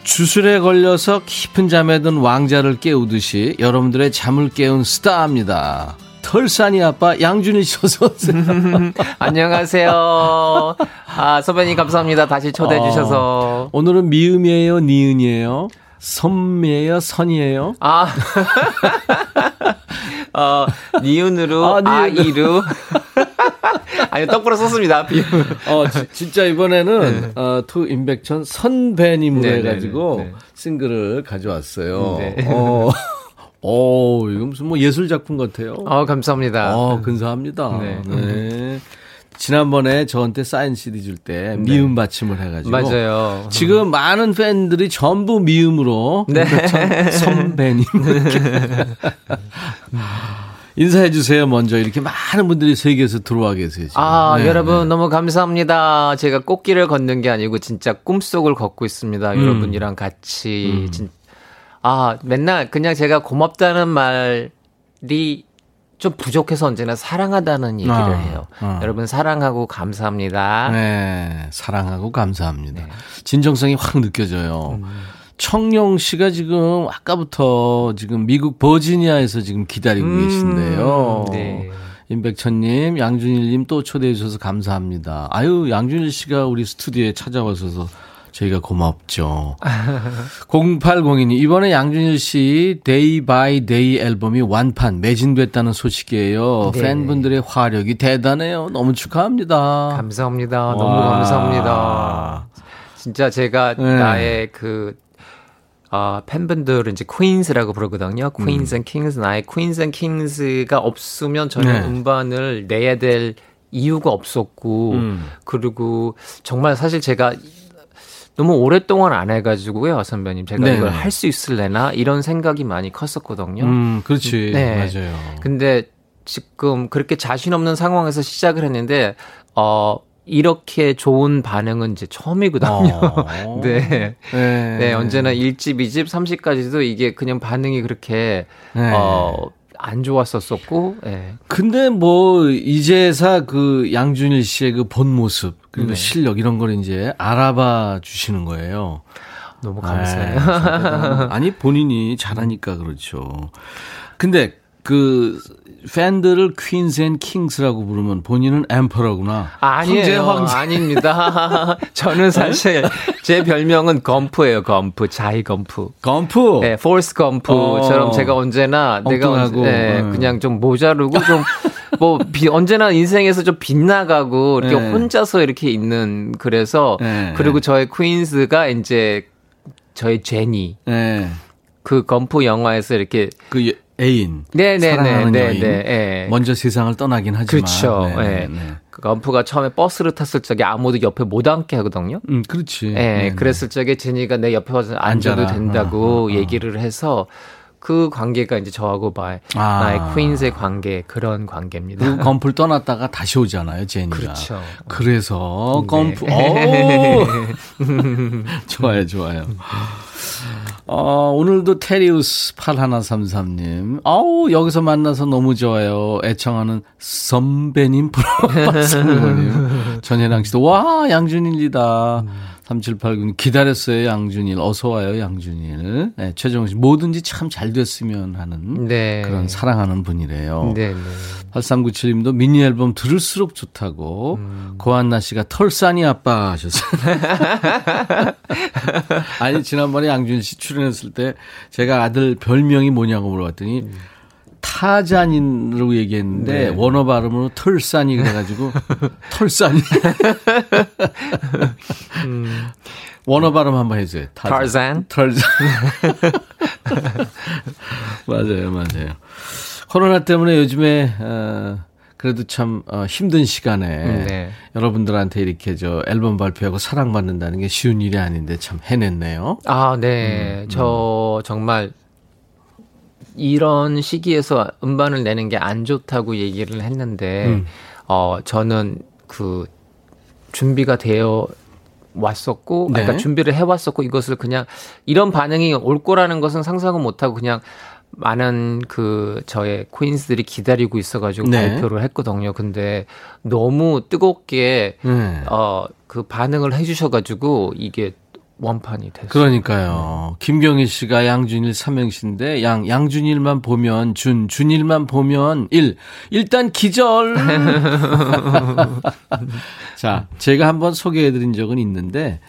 주술에 걸려서 깊은 잠에 든 왕자를 깨우듯이 여러분들의 잠을 깨운 스타입니다. 털산이 아빠 양준일 씨 어서 오세요. 안녕하세요. 아, 선배님 감사합니다. 다시 초대해 주셔서. 어, 오늘은 미음이에요, 니은이에요? 선이에요, 선이에요? 아. 어, 니은으로 아, 니은. 아이루. 아니 떡부러 썼습니다. 비유. 어 지, 진짜 이번에는 네. 어, To 임백천 선배님으로 네, 네, 네 해가지고 네, 싱글을 가져왔어요. 네. 어. 오, 이거 무슨 뭐 예술 작품 같아요. 어, 감사합니다. 어, 근사합니다. 네. 네. 지난번에 저한테 사인 CD 줄 때 미음 받침을 해가지고 맞아요. 지금 많은 팬들이 전부 미음으로 네. 선배님 인사해 주세요. 먼저 이렇게 많은 분들이 세계에서 들어와 계세요. 지금. 아 네, 여러분 네. 너무 감사합니다. 제가 꽃길을 걷는 게 아니고 진짜 꿈속을 걷고 있습니다. 음. 여러분이랑 같이 음. 진, 아 맨날 그냥 제가 고맙다는 말이 좀 부족해서 언제나 사랑하다는 얘기를 아, 해요. 아. 여러분 사랑하고 감사합니다. 네, 사랑하고 감사합니다. 네. 진정성이 확 느껴져요. 음. 청룡 씨가 지금 아까부터 지금 미국 버지니아에서 지금 기다리고 음, 계신데요. 네. 임백천님, 양준일님 또 초대해 주셔서 감사합니다. 아유, 양준일 씨가 우리 스튜디오에 찾아와셔서 저희가 고맙죠. 0802님, 이번에 양준일 씨 Day by Day 앨범이 완판, 매진됐다는 소식이에요. 네. 팬분들의 화력이 대단해요. 너무 축하합니다. 감사합니다. 와. 너무 감사합니다. 진짜 제가 네. 나의 그 어, 팬분들은 이제 Queens라고 부르거든요. Queens and Kings. 나의 Queens and Kings가 없으면 저는 네. 음반을 내야 될 이유가 없었고, 음. 그리고 정말 사실 제가 너무 오랫동안 안 해가지고요, 선배님. 제가 네. 이걸 할 수 있을래나? 이런 생각이 많이 컸었거든요. 음, 그렇지. 네. 맞아요. 근데 지금 그렇게 자신 없는 상황에서 시작을 했는데, 어, 이렇게 좋은 반응은 이제 처음이거든요. 어. 네. 네. 네. 언제나 1집, 2집, 3집까지도 이게 그냥 반응이 그렇게, 네. 어, 안 좋았었었고, 예. 근데 뭐, 이제사 그 양준일 씨의 그 본 모습, 그리고 네. 실력 이런 걸 이제 알아봐 주시는 거예요. 너무 감사해요. 아니, 본인이 잘하니까 그렇죠. 근데 그 팬들을 Queens and Kings라고 부르면 본인은 emperor구나. 아니에요. 황제, 아닙니다. 저는 사실 제 별명은 검프예요. 검프. 자이 검프. 검프. 네, 포레스트 검프처럼 어. 제가 언제나 내가 언제, 네, 네, 그냥 좀 모자르고 좀 뭐 비, 언제나 인생에서 좀 빗나가고 이렇게 네. 혼자서 이렇게 있는 그래서 네. 그리고 저의 Queens가 이제 저의 제니 네. 그 검프 영화에서 이렇게 그 여- 애인. 네네네 사랑하는 네, 여인. 네, 네. 먼저 세상을 떠나긴 하지만. 그렇죠. 네, 네, 예. 네. 그 검프가 처음에 버스를 탔을 적에 아무도 옆에 못 앉게 하거든요. 음, 그렇지. 예, 네, 네. 그랬을 적에 제니가 내 옆에 와서 앉아도 앉아라. 된다고 어, 어, 어. 얘기를 해서 그 관계가 이제 저하고 바 아. 나의 퀸스의 관계 그런 관계입니다. 그리고 검프를 떠났다가 다시 오잖아요, 제니가. 그렇죠. 그래서 네. 오! 좋아요, 좋아요. 어, 오늘도 테리우스 8133님. 아우, 여기서 만나서 너무 좋아요. 애청하는 선배님 프로님. 전혜랑 씨도, 와, 양준일이다. 3789님, 기다렸어요, 양준일. 어서 와요, 양준일. 네, 최정우 씨, 뭐든지 참 잘 됐으면 하는 네. 그런 사랑하는 분이래요. 네, 네. 8397님도 미니 앨범 들을수록 좋다고 음. 고한나 씨가 털싸니 아빠 하셨어요. 아니 지난번에 양준 씨 출연했을 때 제가 아들 별명이 뭐냐고 물어봤더니 음. 타잔인으로 얘기했는데 네. 원어 발음으로 털싸니 그래가지고 털싸니 원어 발음 한번 해줘요. 타잔? 털잔. 맞아요, 맞아요. 코로나 때문에 요즘에 어, 그래도 참 어, 힘든 시간에 네. 여러분들한테 이렇게 저 앨범 발표하고 사랑받는다는 게 쉬운 일이 아닌데 참 해냈네요. 아, 네. 음, 저 정말 이런 시기에서 음반을 내는 게 안 좋다고 얘기를 했는데 음. 어 저는 그 준비가 되어 왔었고, 네. 그러니까 준비를 해 왔었고 이것을 그냥 이런 반응이 올 거라는 것은 상상을 못하고 그냥 많은 그 저의 퀸스들이 기다리고 있어가지고 네. 발표를 했거든요. 근데 너무 뜨겁게 네. 어그 반응을 해주셔가지고 이게 원판이 됐어요. 그러니까요. 김경희 씨가 양준일 삼행시인데 양 양준일만 보면 준 준일만 보면 일 일단 기절. 자, 제가 한번 소개해 드린 적은 있는데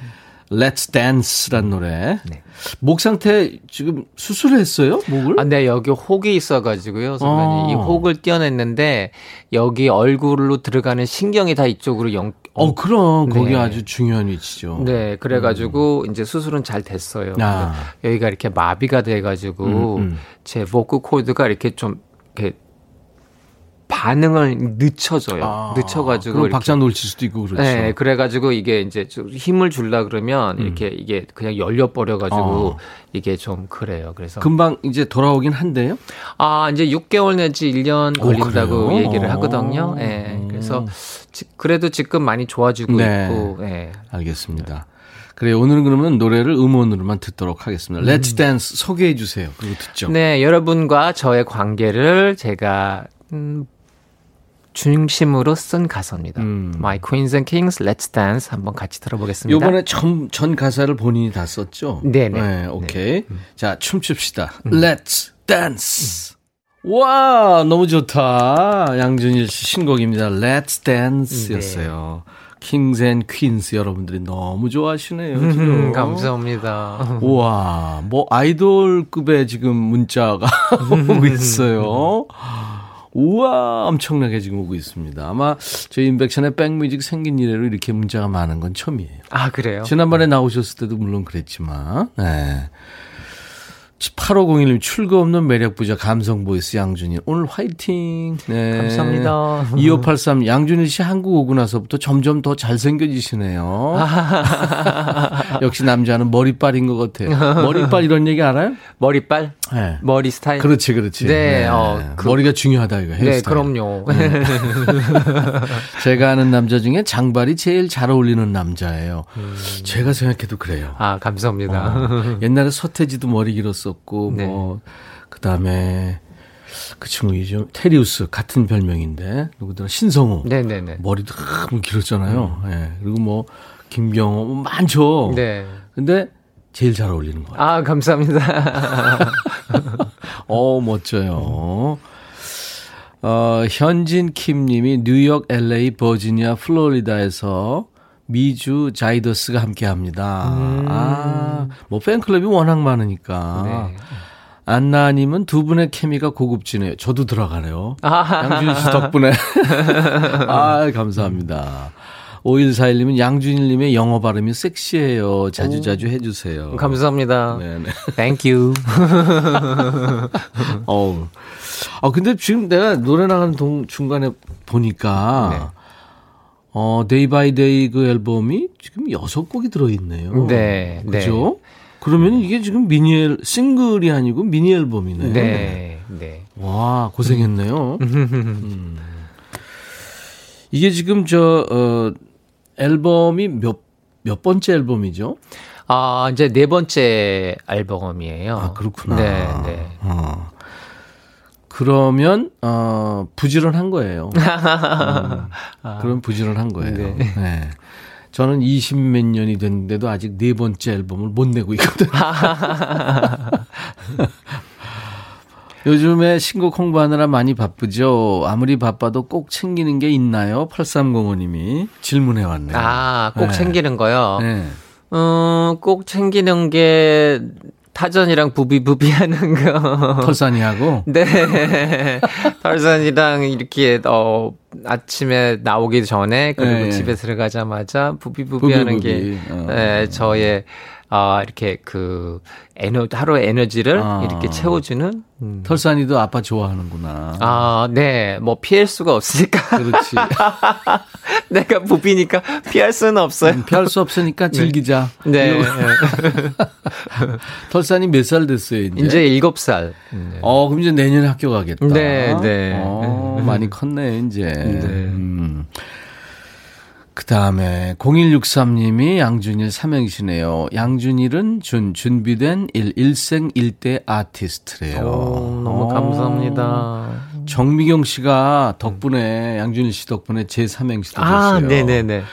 Let's Dance란 노래. 네. 목 상태 지금 수술했어요? 목을? 아, 네, 여기 혹이 있어가지고요, 선배님. 어. 이 혹을 떼어냈는데, 여기 얼굴로 들어가는 신경이 다 이쪽으로 연, 어, 그럼 거기 네. 아주 중요한 위치죠. 네, 그래가지고, 이제 수술은 잘 됐어요. 음. 아. 여기가 이렇게 마비가 돼가지고, 음, 음. 제 보크 코드가 이렇게 좀, 이렇게, 반응을 늦춰져요. 아, 늦춰가지고. 그럼 박자 놓칠 수도 있고 그렇죠. 네, 그래가지고 이게 이제 좀 힘을 줄라 그러면 이렇게 이게 그냥 열려 버려가지고 음. 어. 이게 좀 그래요. 그래서 금방 이제 돌아오긴 한데요. 아, 이제 6개월 내지 1년 오, 걸린다고 그래요? 얘기를 어. 하거든요. 예. 그래서 지- 그래도 지금 많이 좋아지고 네. 있고, 예. 알겠습니다. 그래요. 오늘은 그러면 노래를 음원으로만 듣도록 하겠습니다. Let's Dance 소개해 주세요. 그리고 듣죠. 네, 여러분과 저의 관계를 제가, 음, 중심으로 쓴 가사입니다. 음. My Queens and Kings, Let's Dance 한번 같이 들어보겠습니다. 요번에 전, 전 가사를 본인이 다 썼죠? 네네. 네, 오케이. 자, 춤춥시다. Let's dance. 와, 너무 좋다. 양준일 씨 신곡입니다. Let's dance 였어요. Kings and Queens 여러분들이 너무 좋아하시네요. 음, 감사합니다. 우와, 뭐 아이돌급의 지금 문자가 오고 있어요. 우와, 엄청나게 지금 오고 있습니다. 아마 저희 임백천의 백뮤직 생긴 이래로 이렇게 문자가 많은 건 처음이에요. 아, 그래요? 지난번에 나오셨을 때도 물론 그랬지만, 네. 8501님 출구 없는 매력 부자 감성 보이스 양준일 오늘 화이팅. 네. 감사합니다. 2583 양준일 씨 한국 오고 나서부터 점점 더 잘생겨지시네요. 역시 남자는 머리빨인 것 같아요. 머리빨 이런 얘기 알아요? 머리빨? 네. 머리 스타일? 그렇지, 그렇지. 네, 어, 그- 머리가 중요하다 이거 헤어스타일. 네, 그럼요. 제가 아는 남자 중에 장발이 제일 잘 어울리는 남자예요. 제가 생각해도 그래요. 아, 감사합니다. 어, 옛날에 서태지도 머리 길었 었고 네. 뭐 그다음에 그 친구 이죠 테리우스 같은 별명인데 누구더라 신성우 네네네. 머리도 너무 길었잖아요. 예. 그리고 뭐 김경호 뭐 많죠. 네. 근데 제일 잘 어울리는 거예요. 아, 감사합니다. 어 멋져요. 어, 현진 킴님이 뉴욕, LA, 버지니아, 플로리다에서 미주 자이더스가 함께 합니다. 아, 뭐 팬클럽이 워낙 많으니까. 네. 안나님은 두 분의 케미가 고급지네요. 저도 들어가네요. 아. 양준일 씨 덕분에. 아, 감사합니다. 5141님은 양준일님의 영어 발음이 섹시해요. 자주자주 해주세요. 감사합니다. 네네. Thank you. 어우. 아, 근데 지금 내가 노래 나가는 동, 중간에 보니까, 네. 어, Day by Day 그 앨범이 지금 여섯 곡이 들어있네요. 네, 네. 그죠? 그러면 이게 지금 미니 앨, 싱글이 아니고 미니 앨범이네. 네, 네. 와, 고생했네요. 음. 이게 지금 저, 어, 앨범이 몇, 몇 번째 앨범이죠? 아, 이제 네 번째 앨범이에요. 아, 그렇구나. 네, 네. 어. 그러면, 어, 부지런한 거예요. 음, 그럼 부지런한 거예요. 네. 네. 저는 20몇 년이 됐는데도 아직 네 번째 앨범을 못 내고 있거든요. 요즘에 신곡 홍보하느라 많이 바쁘죠. 아무리 바빠도 꼭 챙기는 게 있나요? 8305님이 질문해 왔네요. 아, 꼭 네. 챙기는 거요? 네. 음, 꼭 챙기는 게 타전이랑 부비부비하는 거. 털산이하고 네. 털산이랑 이렇게, 어, 아침에 나오기 전에, 그리고 네. 집에 들어가자마자 부비부비하는 게, 부비부비. 어. 네, 저의, 아, 이렇게 그, 에너, 하루의 에너지를 아. 이렇게 채워주는, 음. 털산이도 아빠 좋아하는구나. 아, 네. 뭐 피할 수가 없으니까. 그렇지. 내가 부비니까 피할 수는 없어요. 피할 수 없으니까 즐기자. 네. 이러고. 털산이 몇 살 됐어요, 이제? 이제 일곱 살. 네. 어, 그럼 이제 내년에 학교 가겠다. 네, 네. 어, 많이 컸네, 이제. 네. 음. 그 다음에 0163님이 양준일 삼행시네요. 양준일은 준, 준비된 일, 일생 일대 아티스트래요. 오, 너무 어. 감사합니다. 정미경 씨가 덕분에, 양준일 씨 덕분에 제 삼행시도 아, 줬어요. 네네네.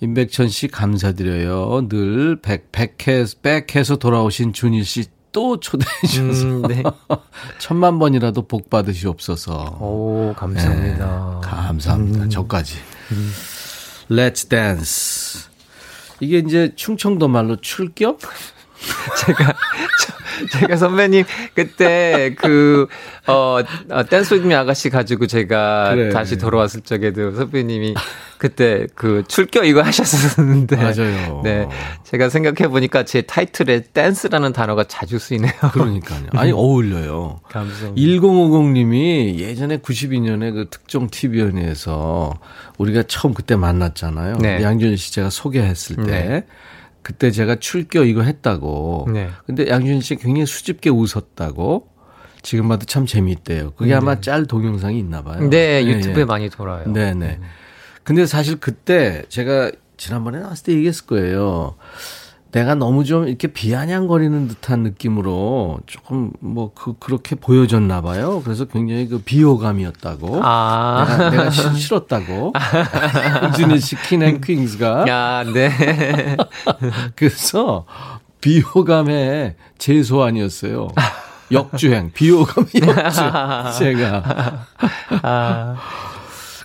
임백천 씨 감사드려요. 늘 백, 백해, 백해서 돌아오신 준일 씨 또 초대해 주셔서 음, 네. 천만 번이라도 복 받으시옵소서. 오, 감사합니다. 네, 감사합니다. 저까지. Let's dance. 이게 이제 충청도 말로 출격? 제가, 저, 제가 선배님, 그때 그, 어, 어 댄스 위드미 아가씨 가지고 제가 그래. 다시 돌아왔을 적에도 선배님이 그때 그 출겨 이거 하셨었는데. 맞아요. 네. 제가 생각해 보니까 제 타이틀에 댄스라는 단어가 자주 쓰이네요. 그러니까요. 아니, 어울려요. 감사합니다. 1050님이 예전에 92년에 그 특종 TV연에서 우리가 처음 그때 만났잖아요. 네. 양준일 씨 제가 소개했을 때. 네. 그때 제가 출겨 이거 했다고. 네. 근데 양준일 씨 굉장히 수줍게 웃었다고. 지금 봐도 참 재미있대요. 그게 아마 짤 동영상이 있나 봐요. 네, 예, 유튜브에 예. 많이 돌아요. 네네. 근데 사실 그때 제가 지난번에 나왔을 때 얘기했을 거예요. 내가 너무 좀 이렇게 비아냥거리는 듯한 느낌으로 조금 뭐 그, 그렇게 보여줬나 봐요. 그래서 굉장히 그 비호감이었다고. 아. 내가, 내가 싫- 싫었다고. 우진이 씨 킹앤 퀸스가. 야, 네. 그래서 비호감의 제소환이었어요. 역주행, 비호감의 역주행. 제가. 아,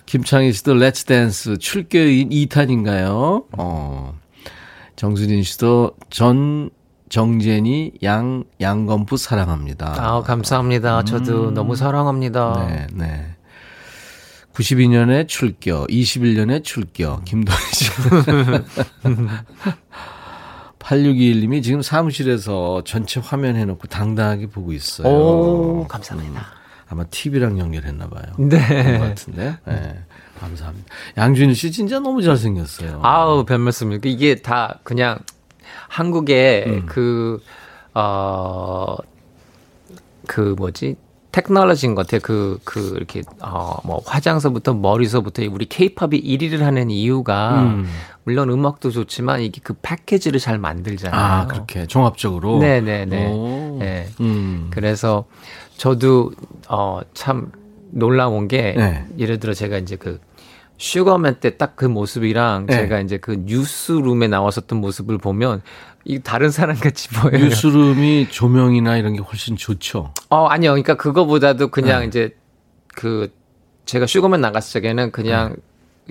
김창희 씨도 렛츠 댄스 출교인 2탄인가요? 어. 정수진 씨도 전 정재니 양 양건부 사랑합니다. 아, 감사합니다. 저도 너무 사랑합니다. 네, 네. 92년에 출교, 21년에 출교, 김도희 씨. 8621님이 지금 사무실에서 전체 화면 해놓고 당당하게 보고 있어요. 오, 감사합니다. 아마 TV랑 연결했나 봐요. 네. 같은데. 네. 감사합니다. 양준일 씨 진짜 너무 잘생겼어요. 아우, 별 말씀을. 이게 다 그냥 한국의 음. 그, 어, 그 뭐지? 테크놀로지인 것 같아요. 그, 그, 이렇게, 어, 뭐, 화장서부터 머리서부터 우리 케이팝이 1위를 하는 이유가, 음. 물론 음악도 좋지만 이게 그 패키지를 잘 만들잖아요. 아, 그렇게 종합적으로. 네네네. 오. 네. 음. 그래서 저도 어 참 놀라운 게 네. 예를 들어 제가 이제 그 슈거맨 때 딱 그 모습이랑 네. 제가 이제 그 뉴스룸에 나왔었던 모습을 보면 이 다른 사람 같이 보여요. 뉴스룸이 조명이나 이런 게 훨씬 좋죠. 어 아니요. 그러니까 그거보다도 그냥 네. 이제 그 제가 슈거맨 나갔을 적에는 그냥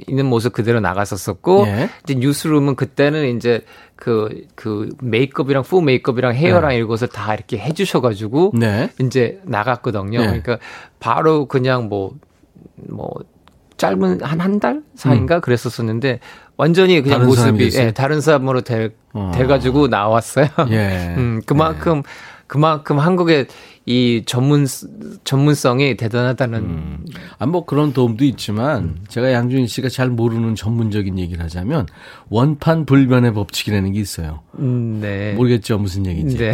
있는 모습 그대로 나갔었었고 예. 이제 뉴스룸은 그때는 이제 그, 그 메이크업이랑 푸 메이크업이랑 헤어랑 이것을 다 이렇게 해주셔가지고 네. 이제 나갔거든요. 네. 그러니까 바로 그냥 뭐, 뭐, 짧은 한 한 달 사이인가 그랬었었는데 완전히 그냥 음. 다른 모습이? 예, 다른 사람으로 돼, 어. 돼가지고 나왔어요. 예. 음, 그만큼 그만큼 한국의 이 전문 전문성이 대단하다는 아, 뭐 그런 도움도 있지만 제가 양준일 씨가 잘 모르는 전문적인 얘기를 하자면 원판 불변의 법칙이라는 게 있어요. 음, 네. 모르겠죠 무슨 얘기인지. 네.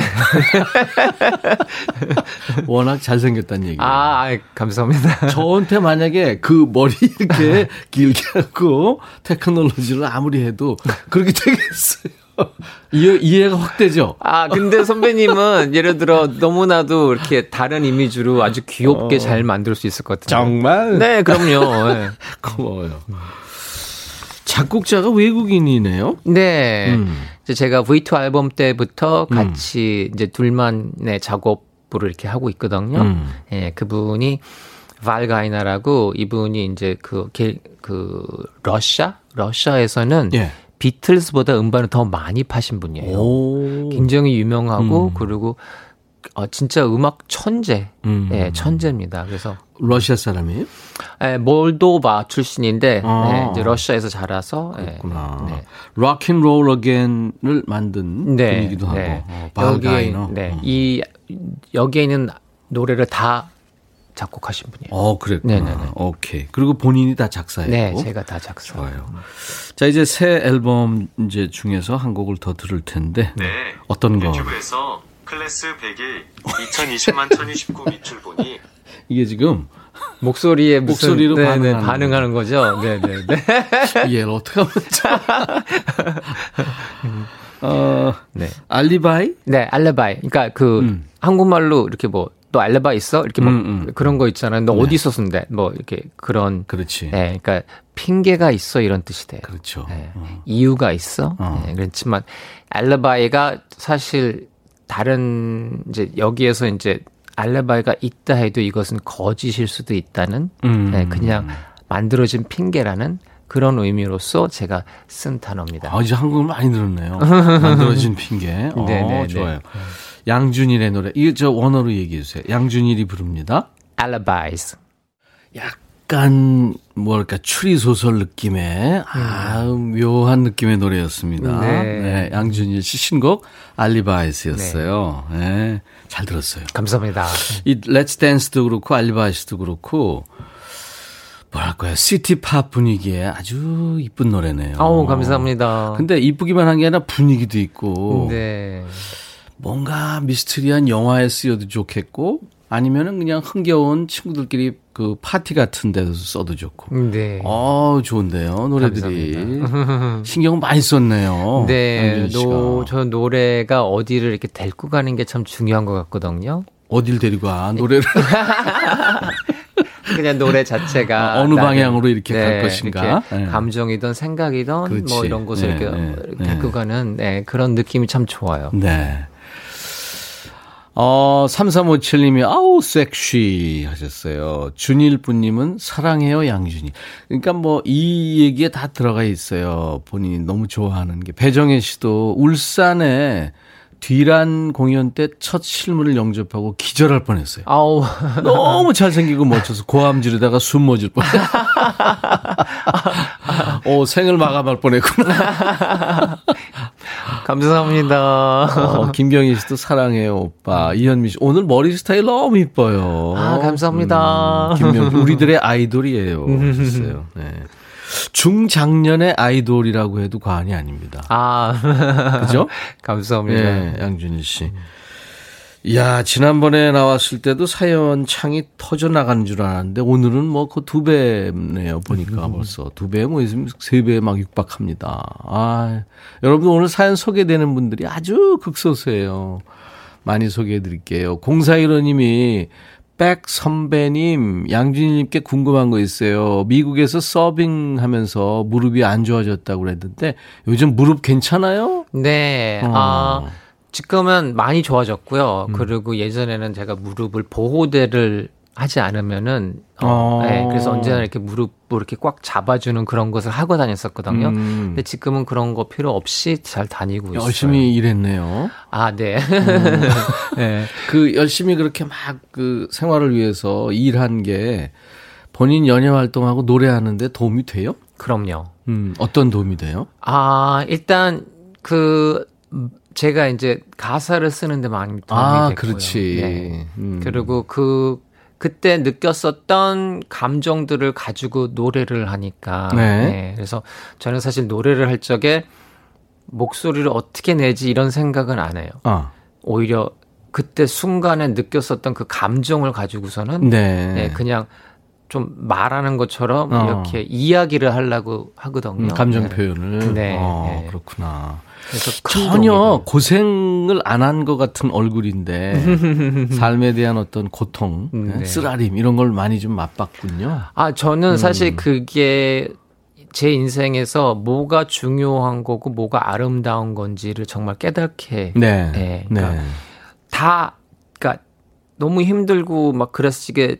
워낙 잘생겼다는 얘기예요. 아, 아이, 감사합니다. 저한테 만약에 그 머리 이렇게 길게 하고 테크놀로지를 아무리 해도 그렇게 되겠어요. 이해, 이해가 확 되죠? 아, 근데 선배님은 예를 들어 너무나도 이렇게 다른 이미지로 아주 귀엽게 어. 잘 만들 수 있을 것 같아요. 정말? 네, 그럼요. 네. 고마워요. 작곡자가 외국인이네요? 네. 음. 이제 제가 V2 앨범 때부터 같이 이제 둘만의 작업을 이렇게 하고 있거든요. 음. 예, 그분이 발가이나라고 이분이 이제 그, 게- 그, 러시아? 러시아에서는 예. 비틀즈보다 음반을 더 많이 파신 분이에요. 오. 굉장히 유명하고 음. 그리고 어, 진짜 음악 천재. 음. 예, 천재입니다. 그래서 러시아 사람이에요? 예, 몰도바 출신인데 아. 예, 이제 러시아에서 자라서 예, 그렇구나. 네. 락앤롤 어겐을 만든 네, 분이기도 하고. 네. 어, 여기에 바가이너. 네, 어. 이 여기에 있는 노래를 다 작곡하신 분이에요. 어, 그랬구나. 네네네. 오케이. 그리고 본인이 다 작사했고. 네, 제가 다 작사. 좋아요. 자, 이제 새 앨범 이제 중에서 한 곡을 더 들을 텐데. 네. 어떤 거? 유튜브에서 클래스 100일 2020만 1029 미출 보니 이게 지금 목소리에 무슨 목소리로 네, 네, 반응하는 반응하는 거죠. 네, 네, 네. 얘를 어떻게 하면 좋아. 어, 네. 알리바이? 네, 알레바이. 그러니까 그 음. 한국말로 이렇게 뭐 너 알레바이 있어? 이렇게 뭐 음, 음. 그런 거 있잖아요. 너 어디 있었는데? 뭐 이렇게 그런 그렇지. 네, 그러니까 핑계가 있어 이런 뜻이 돼요. 그렇죠. 네. 어. 이유가 있어. 어. 네, 그렇지만 알레바이가 사실 다른 이제 여기에서 이제 알레바이가 있다 해도 이것은 거짓일 수도 있다는 음. 네, 그냥 만들어진 핑계라는 그런 의미로서 제가 쓴 단어입니다. 아, 이제 한국을 많이 들었네요. 만들어진 핑계. 어, 네네네. 좋아요. 양준일의 노래. 이게 저 원어로 얘기해 주세요. 양준일이 부릅니다. alibis. 약간 뭐랄까 추리 소설 느낌의 아 묘한 느낌의 노래였습니다. 네. 네, 양준일 씨 신곡 Alibis였어요. 네. 잘 들었어요. 감사합니다. 이 Let's Dance도 그렇고 Alibis도 그렇고 뭐랄까요 city pop 분위기에 아주 이쁜 노래네요. 아우 감사합니다. 근데 이쁘기만 한 게 아니라 분위기도 있고 네. 뭔가 미스터리한 영화에 쓰여도 좋겠고 아니면은 그냥 흥겨운 친구들끼리 그 파티 같은 데서 써도 좋고. 네. 어, 좋은데요. 노래들이. 신경 많이 썼네요. 네. 노, 저 노래가 어디를 이렇게 데리고 가는 게 참 중요한 것 같거든요. 어딜 데리고 가, 노래를. 그냥 노래 자체가 아, 어느 방향으로 이렇게 갈 것인가? 이렇게 네. 감정이든 생각이든 그렇지. 뭐 이런 것을 네, 이렇게 네, 네. 데리고 가는 네, 그런 느낌이 참 좋아요. 네. 어, 3357님이, 아우, 섹시 하셨어요. 준일분님은 사랑해요, 양준이. 그러니까 뭐, 이 얘기에 다 들어가 있어요. 본인이 너무 좋아하는 게. 배정혜 씨도 울산에 뒤란 공연 때 첫 실물을 영접하고 기절할 뻔했어요. 아우 너무 잘생기고 멋져서 고함 지르다가 숨 멎을 뻔. 어, 생을 마감할 뻔했구나. 감사합니다. 어, 김경희 씨도 사랑해요, 오빠. 이현미 씨, 오늘 머리 스타일 너무 이뻐요. 아, 감사합니다. 음, 김명 우리들의 아이돌이에요. 하셨어요. 네. 중장년의 아이돌이라고 해도 과언이 아닙니다. 아 그죠? 감사합니다. 네, 양준일 씨. 이야, 지난번에 나왔을 때도 사연 창이 터져 나가는 줄 알았는데, 오늘은 뭐, 그 두 배네요. 보니까 벌써. 두 배, 뭐, 있으면 세 배 막 육박합니다. 아, 여러분 오늘 사연 소개되는 분들이 아주 극소수예요. 많이 소개해 드릴게요. 0415님이, 백 선배님, 양준일님께 궁금한 거 있어요. 미국에서 서빙 하면서 무릎이 안 좋아졌다고 그랬는데, 요즘 무릎 괜찮아요? 네. 어. 아 지금은 많이 좋아졌고요. 음. 그리고 예전에는 제가 무릎을 보호대를 하지 않으면은 어, 어. 네, 그래서 언제나 이렇게 무릎을 이렇게 꽉 잡아주는 그런 것을 하고 다녔었거든요. 음. 근데 지금은 그런 거 필요 없이 잘 다니고 있어요. 열심히 일했네요. 아, 네. 음. 네. 그 열심히 그렇게 막 그 생활을 위해서 일한 게 본인 연예 활동하고 노래하는데 도움이 돼요? 그럼요. 음, 어떤 도움이 돼요? 아, 일단 그 제가 이제 가사를 쓰는데 많이 도움이 아, 됐고요. 그렇지. 네. 음. 그리고 그 그때 느꼈었던 감정들을 가지고 노래를 하니까. 네. 그래서 저는 사실 노래를 할 적에 목소리를 어떻게 내지 이런 생각은 안 해요. 아, 오히려 그때 순간에 느꼈었던 그 감정을 가지고서는 네. 네, 그냥 좀 말하는 것처럼 어. 이렇게 이야기를 하려고 하거든요. 음, 감정 네. 표현을. 네, 어, 네. 그렇구나. 그래서 큰 전혀 돼요. 고생을 안 한 것 같은 얼굴인데 삶에 대한 어떤 고통, 음, 네, 네. 쓰라림 이런 걸 많이 좀 맛봤군요. 아, 저는 음. 사실 그게 제 인생에서 뭐가 중요한 거고 뭐가 아름다운 건지를 정말 깨닫게 네. 네, 네. 그러니까 다 그러니까 너무 힘들고 막 그랬으게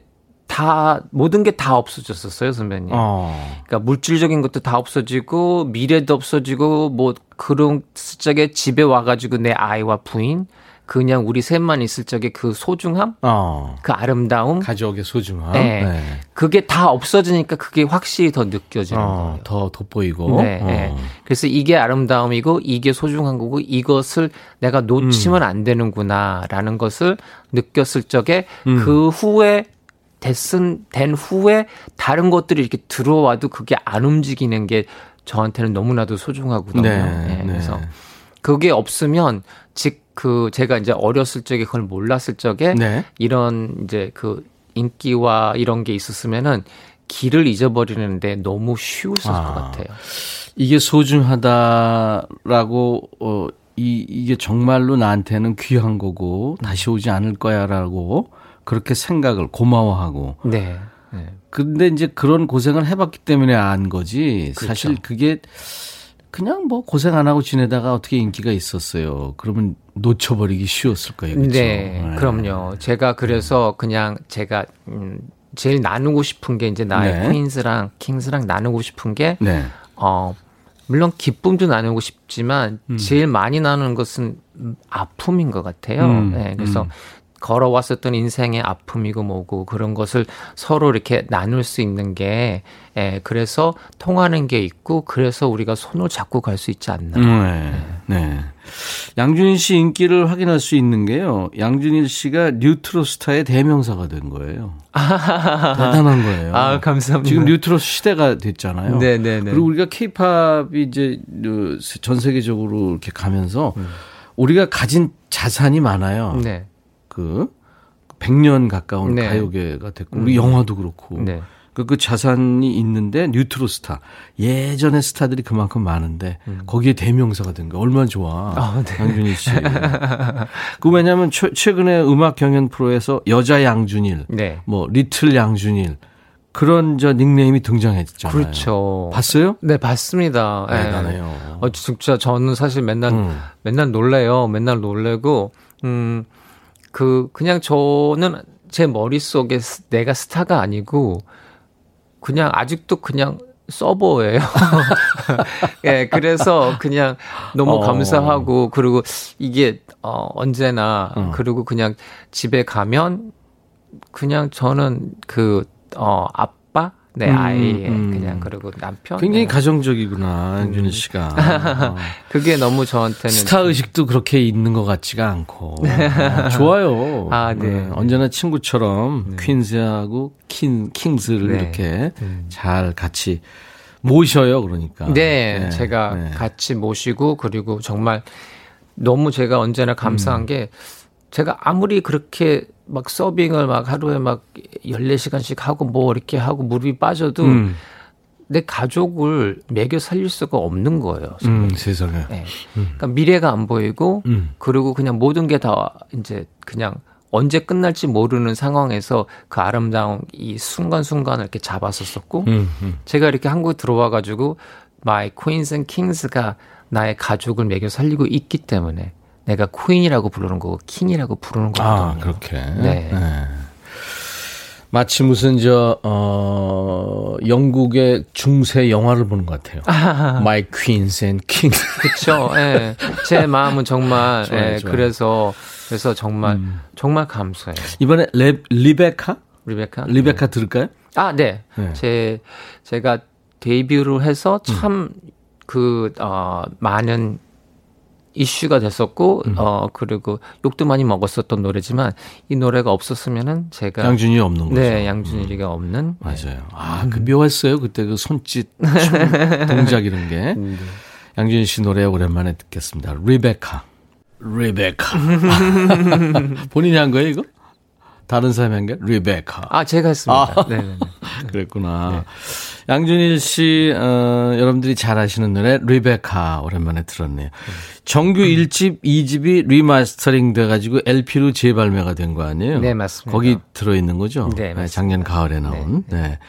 다 모든 게 다 없어졌었어요, 선배님. 어. 그러니까 물질적인 것도 다 없어지고 미래도 없어지고 뭐 그런 적에 집에 와가지고 내 아이와 부인 그냥 우리 셋만 있을 적에 그 소중함, 어. 그 아름다움, 가족의 소중함. 네. 그게 다 없어지니까 그게 확실히 더 느껴지는 어, 거예요. 더 돋보이고. 네, 어. 네. 그래서 이게 아름다움이고 이게 소중한 거고 이것을 내가 놓치면 음. 안 되는구나라는 것을 느꼈을 적에 음. 그 후에 됐은 된 후에 다른 것들이 이렇게 들어와도 그게 안 움직이는 게 저한테는 너무나도 소중하거든요. 네, 네, 네. 그래서 그게 없으면 즉 그 제가 이제 어렸을 적에 그걸 몰랐을 적에 네. 이런 이제 그 인기와 이런 게 있었으면은 길을 잊어버리는데 너무 쉬웠을 아. 것 같아요. 이게 소중하다라고 어, 이 이게 정말로 나한테는 귀한 거고 다시 오지 않을 거야라고 그렇게 생각을 고마워하고 네. 네. 근데 이제 그런 고생을 해봤기 때문에 안 거지 그렇죠. 사실 그게 그냥 뭐 고생 안 하고 지내다가 어떻게 인기가 있었어요. 그러면 놓쳐버리기 쉬웠을 거예요. 그렇죠? 네, 그럼요. 제가 그래서 그냥 제가 음, 제일 나누고 싶은 게 이제 나의 네. 퀸스랑 킹스랑 나누고 싶은 게 네. 어, 물론 기쁨도 나누고 싶지만 제일 많이 나누는 것은 음, 아픔인 것 같아요. 음, 네, 그래서 음. 걸어왔었던 인생의 아픔이고 뭐고 그런 것을 서로 이렇게 나눌 수 있는 게, 예, 그래서 통하는 게 있고 그래서 우리가 손을 잡고 갈 수 있지 않나. 네. 네. 양준일 씨 인기를 확인할 수 있는 게요. 양준일 씨가 뉴트로 스타의 대명사가 된 거예요. 대단한 거예요. 아, 감사합니다. 지금 뉴트로 시대가 됐잖아요. 네 네 네. 그리고 우리가 케이팝이 이제 그전 세계적으로 이렇게 가면서 우리가 가진 자산이 많아요. 네. 그 100년 가까운 네. 가요계가 됐고 우리 영화도 그렇고 네. 그, 그 자산이 있는데 뉴트로 스타 예전에 스타들이 그만큼 많은데 거기에 대명사가 된 거 얼마나 좋아 음. 아, 네. 양준일 씨. 그 왜냐하면 최, 최근에 음악 경연 프로에서 여자 양준일, 네. 뭐 리틀 양준일 그런 저 닉네임이 등장했잖아요. 그렇죠. 봤어요? 네, 봤습니다. 예. 대단해요. 어, 진짜 저는 사실 맨날, 음. 맨날 놀래요. 맨날 놀래고, 음, 그, 그냥 저는 제 머릿속에 스- 내가 스타가 아니고, 그냥 아직도 그냥 서버예요. 예, 그래서 그냥 너무 어. 감사하고, 그리고 이게, 어, 언제나, 음. 그리고 그냥 집에 가면, 그냥 저는 그, 어, 아 빠, 내 음, 아이, 음. 그냥, 그리고 남편. 굉장히 네. 가정적이구나 양준일 씨가. 어. 그게 너무 저한테는 스타 의식도 그렇게 있는 것 같지가 않고 어, 좋아요. 아, 네. 언제나 친구처럼 퀸즈하고 킹 킹스를 네. 이렇게 잘 같이 모셔요. 그러니까. 네, 제가 네. 같이 모시고 그리고 정말 너무 제가 언제나 감사한 음. 게 제가 아무리 그렇게 막 서빙을 막 하루에 막 14시간씩 하고 뭐 이렇게 하고 무릎이 빠져도 음, 내 가족을 매겨 살릴 수가 없는 거예요. 음, 세상에. 네. 그러니까 미래가 안 보이고 음. 그리고 그냥 모든 게 다 이제 그냥 언제 끝날지 모르는 상황에서 그 아름다운 이 순간순간을 이렇게 잡았었었고 음, 음. 제가 이렇게 한국에 들어와 가지고 Queens and Kings가 나의 가족을 먹여 살리고 있기 때문에 내가 퀸이라고 부르는 거고 킹이라고 부르는 거거든요. 아, 그렇게. 네. 마치 무슨 저 어, 영국의 중세 영화를 보는 것 같아요. My Queens and Kings. 그렇죠. 예. 제 마음은 정말 좋아요, 예, 좋아요. 그래서 그래서 정말 정말 감사해요. 이번에 레, 리베카? 리베카. 리베카 들을까요? 아, 네. 네. 제 제가 데뷔를 해서 참그 어, 많은 이슈가 됐었고 어 그리고 욕도 많이 먹었었던 노래지만 이 노래가 없었으면은 제가 양준이 없는 거죠. 네 양준일이가 없는 맞아요. 아, 그 묘했어요. 그때 그 손짓, 춤, 동작 이런 게. 양준일 씨 노래 오랜만에 듣겠습니다. 리베카. 리베카. 본인이 한 거예요, 이거? 다른 사람이 한 거예요? 리베카. 아 제가 했습니다. 아. 네, 네, 네. 그랬구나. 양준일 씨, 어, 여러분들이 잘 아시는 노래, 리베카. 오랜만에 들었네요. 정규 1집, 2집이 리마스터링 돼가지고 LP로 재발매가 된 거 아니에요? 네, 맞습니다. 거기 들어있는 거죠? 네, 맞습니다. 작년 가을에 나온. 네.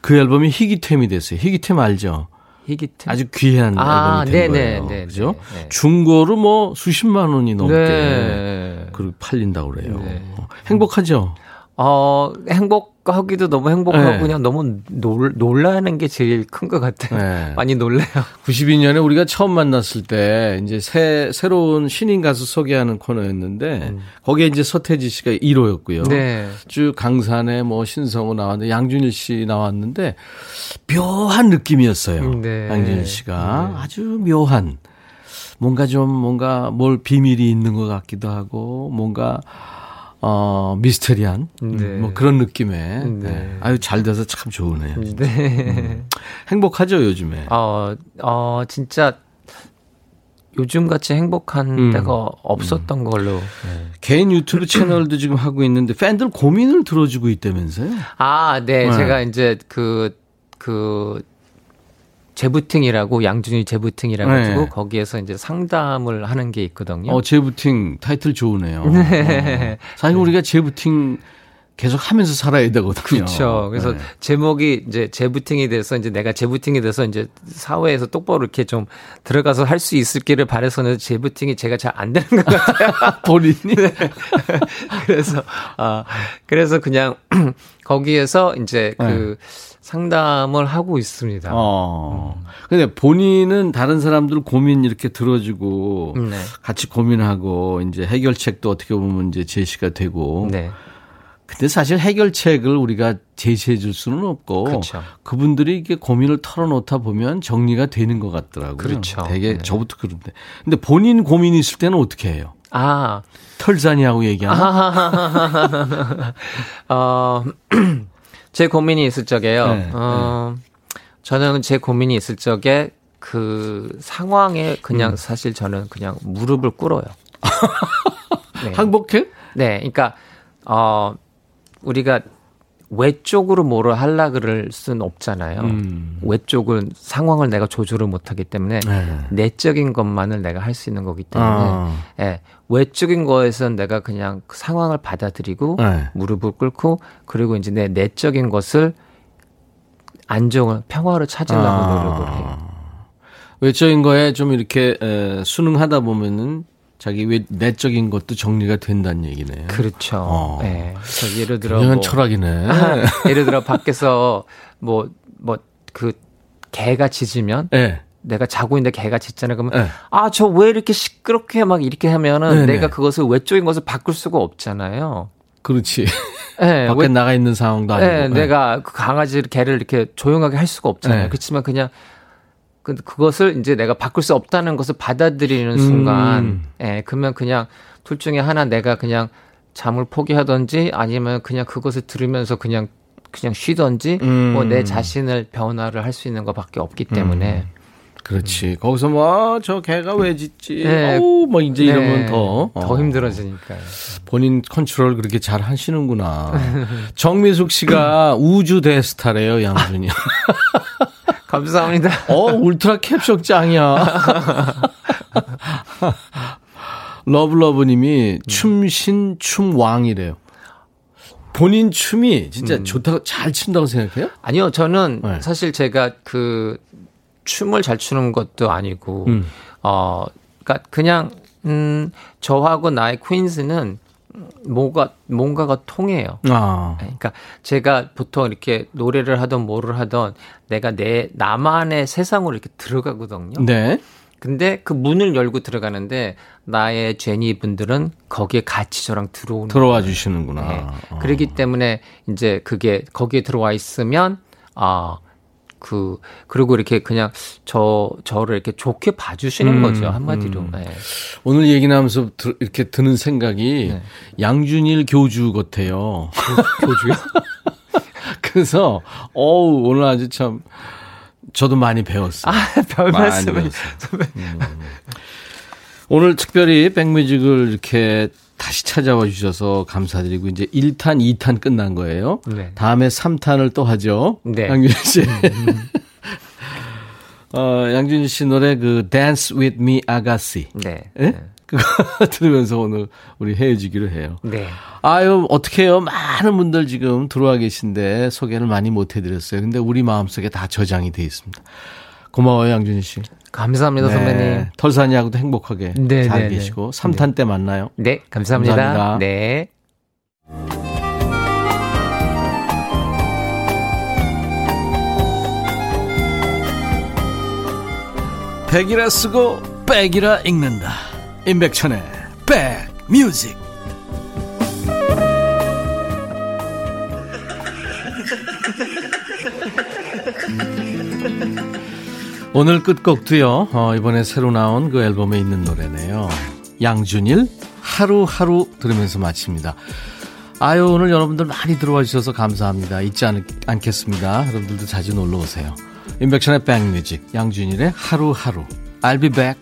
그 앨범이 희귀템이 됐어요. 희귀템 알죠? 희귀템. 아주 귀한 아, 앨범이 된 네네, 거예요. 네, 그죠? 네, 네. 중고로 뭐 수십만 원이 넘게 네. 그 팔린다고 그래요. 네. 행복하죠? 어, 행복하기도 너무 행복하고 네. 그냥 너무 놀, 놀라는 게 제일 큰 것 같아요. 네. 많이 놀래요. 92년에 우리가 처음 만났을 때 이제 새 새로운 신인 가수 소개하는 코너였는데 거기에 이제 서태지 씨가 1호였고요. 음. 네. 쭉 강산에 뭐 신성우 나왔는데 양준일 씨 나왔는데 묘한 느낌이었어요. 네. 양준일 씨가 아주 묘한 뭔가 좀 뭔가 뭘 비밀이 있는 것 같기도 하고 뭔가 어 미스테리한 음, 네. 뭐 그런 느낌의 네. 네. 아유 잘 돼서 참 좋으네요. 네. 행복하죠 요즘에. 어, 어, 진짜 요즘 같이 행복한 음. 때가 없었던 걸로. 개인 유튜브 채널도 지금 하고 있는데 팬들 고민을 들어주고 있다면서요? 아, 네. 네. 제가 이제 그, 그, 재부팅이라고 양준이 재부팅이라 가지고 네. 거기에서 이제 상담을 하는 게 있거든요. 어, 재부팅 타이틀 좋으네요. 어. 사실 우리가 재부팅 계속 하면서 살아야 되거든요. 그렇죠. 그래서 네. 제목이 이제 재부팅이 돼서 이제 내가 재부팅이 돼서 이제 사회에서 똑바로 이렇게 좀 들어가서 할 수 있을기를 바래서는 재부팅이 제가 잘 안 되는 것 같아요. 본인이 그래서 아 그래서 그냥 거기에서 이제 그 상담을 하고 있습니다. 어. 근데 본인은 다른 사람들 고민 이렇게 들어주고 네. 같이 고민하고 이제 해결책도 어떻게 보면 이제 제시가 되고. 네. 근데 사실 해결책을 우리가 제시해 줄 수는 없고 그렇죠. 그분들이 이게 고민을 털어놓다 보면 정리가 되는 것 같더라고요. 그렇죠. 되게 네. 저부터 그런데. 근데 본인 고민이 있을 때는 어떻게 해요? 아, 털자니하고 얘기하나? 어, 제 고민이 있을 적에요. 네, 어, 저는 제 고민이 있을 적에 그 상황에 그냥 음. 사실 저는 그냥 무릎을 꿇어요. 네. 항복해? 네, 그러니까 어 우리가 외쪽으로 뭐를 하려 그럴 수는 없잖아요. 음. 외쪽은 상황을 내가 조절을 못하기 때문에 네. 내적인 것만을 내가 할 수 있는 거기 때문에 아. 예, 외적인 거에선 내가 그냥 그 상황을 받아들이고 네. 무릎을 꿇고 그리고 이제 내 내적인 것을 안정을 평화를 찾으려고 아. 노력을 해요. 외적인 거에 좀 이렇게 에, 순응하다 보면은 자기 외, 내적인 것도 정리가 된다는 얘기네요. 그렇죠. 어. 예. 그래서 예를 들어 뭐 철학이네. 예를 들어 밖에서 뭐 뭐 그 개가 짖으면 네. 내가 자고 있는데 개가 짖잖아요. 그러면 네. 아저 왜 이렇게 시끄럽게 막 이렇게 하면은 네, 내가 네. 그것을 외적인 것을 바꿀 수가 없잖아요. 그렇지. 예, 밖에 왜- 나가 있는 상황도 아니고. 예, 내가 그 강아지 개를 이렇게 조용하게 할 수가 없잖아요. 네. 그렇지만 그냥 그 그것을 이제 내가 바꿀 수 없다는 것을 받아들이는 순간, 음. 예, 그러면 그냥 둘 중에 하나 내가 그냥 잠을 포기하든지 아니면 그냥 그것을 들으면서 그냥 그냥 쉬든지 음. 뭐내 자신을 변화를 할 수 있는 것밖에 없기 때문에 그렇지. 거기서 뭐 저 개가 왜 짖지? 네. 어우 뭐 이제 이러면 네, 더더 어. 힘들어지니까요. 본인 컨트롤 그렇게 잘 하시는구나. 정미숙 씨가 우주 대스타래요, 양준일. 감사합니다. 어, 울트라 캡숑 짱이야. 러블러브님이 춤신 춤왕이래요. 본인 춤이 진짜 좋다고 잘 춘다고 생각해요? 아니요, 저는 네. 사실 제가 그 춤을 잘 추는 것도 아니고, 음. 어, 그니까 그냥, 음, 저하고 나의 퀸즈는, 뭐가 뭔가가 통해요. 아. 그러니까 제가 보통 이렇게 노래를 하던 뭐를 하던 내가 내 나만의 세상으로 이렇게 들어가거든요. 네. 근데 그 문을 열고 들어가는데 나의 제니 분들은 거기에 같이 저랑 들어오는 들어와 거예요. 주시는구나. 네. 어. 그렇기 때문에 이제 그게 거기에 들어와 있으면 아. 그 그리고 이렇게 그냥 저 저를 이렇게 좋게 봐주시는 음, 거죠 한마디로. 음. 네. 오늘 얘기 나면서 들- 이렇게 드는 생각이 네. 양준일 교주 같아요. 교주요? 그래서 어우 오늘 아주 참 저도 많이 배웠어요. 별 많이 말씀을 배웠어요. 음. 오늘 특별히 백뮤직을 이렇게 다시 찾아와 주셔서 감사드리고 이제 1탄, 2탄 끝난 거예요. 네. 다음에 3탄을 또 하죠. 네. 양준일 씨. 어, 양준일 씨 노래 그 Dance with Me 아가씨. 네. 예? 그거 들으면서 오늘 우리 헤어지기로 해요. 네. 아유, 어떡해요. 많은 분들 지금 들어와 계신데 소개를 많이 못 해드렸어요. 근데 우리 마음속에 다 저장이 돼 있습니다. 고마워요, 양준희 씨. 감사합니다, 선배님. 털산이하고도 행복하게 네, 잘 네, 네. 계시고, 3탄 때 만나요. 네, 감사합니다. 감사합니다. 네. 백이라 쓰고 백이라 읽는다. 임백천의 백뮤직. 오늘 끝곡도요. 어, 이번에 새로 나온 그 앨범에 있는 노래네요. 양준일 하루하루 들으면서 마칩니다. 아유 오늘 여러분들 많이 들어와 주셔서 감사합니다. 잊지 않, 않겠습니다. 여러분들도 자주 놀러 오세요. 임백천의 백뮤직 양준일의 하루하루 I'll be back.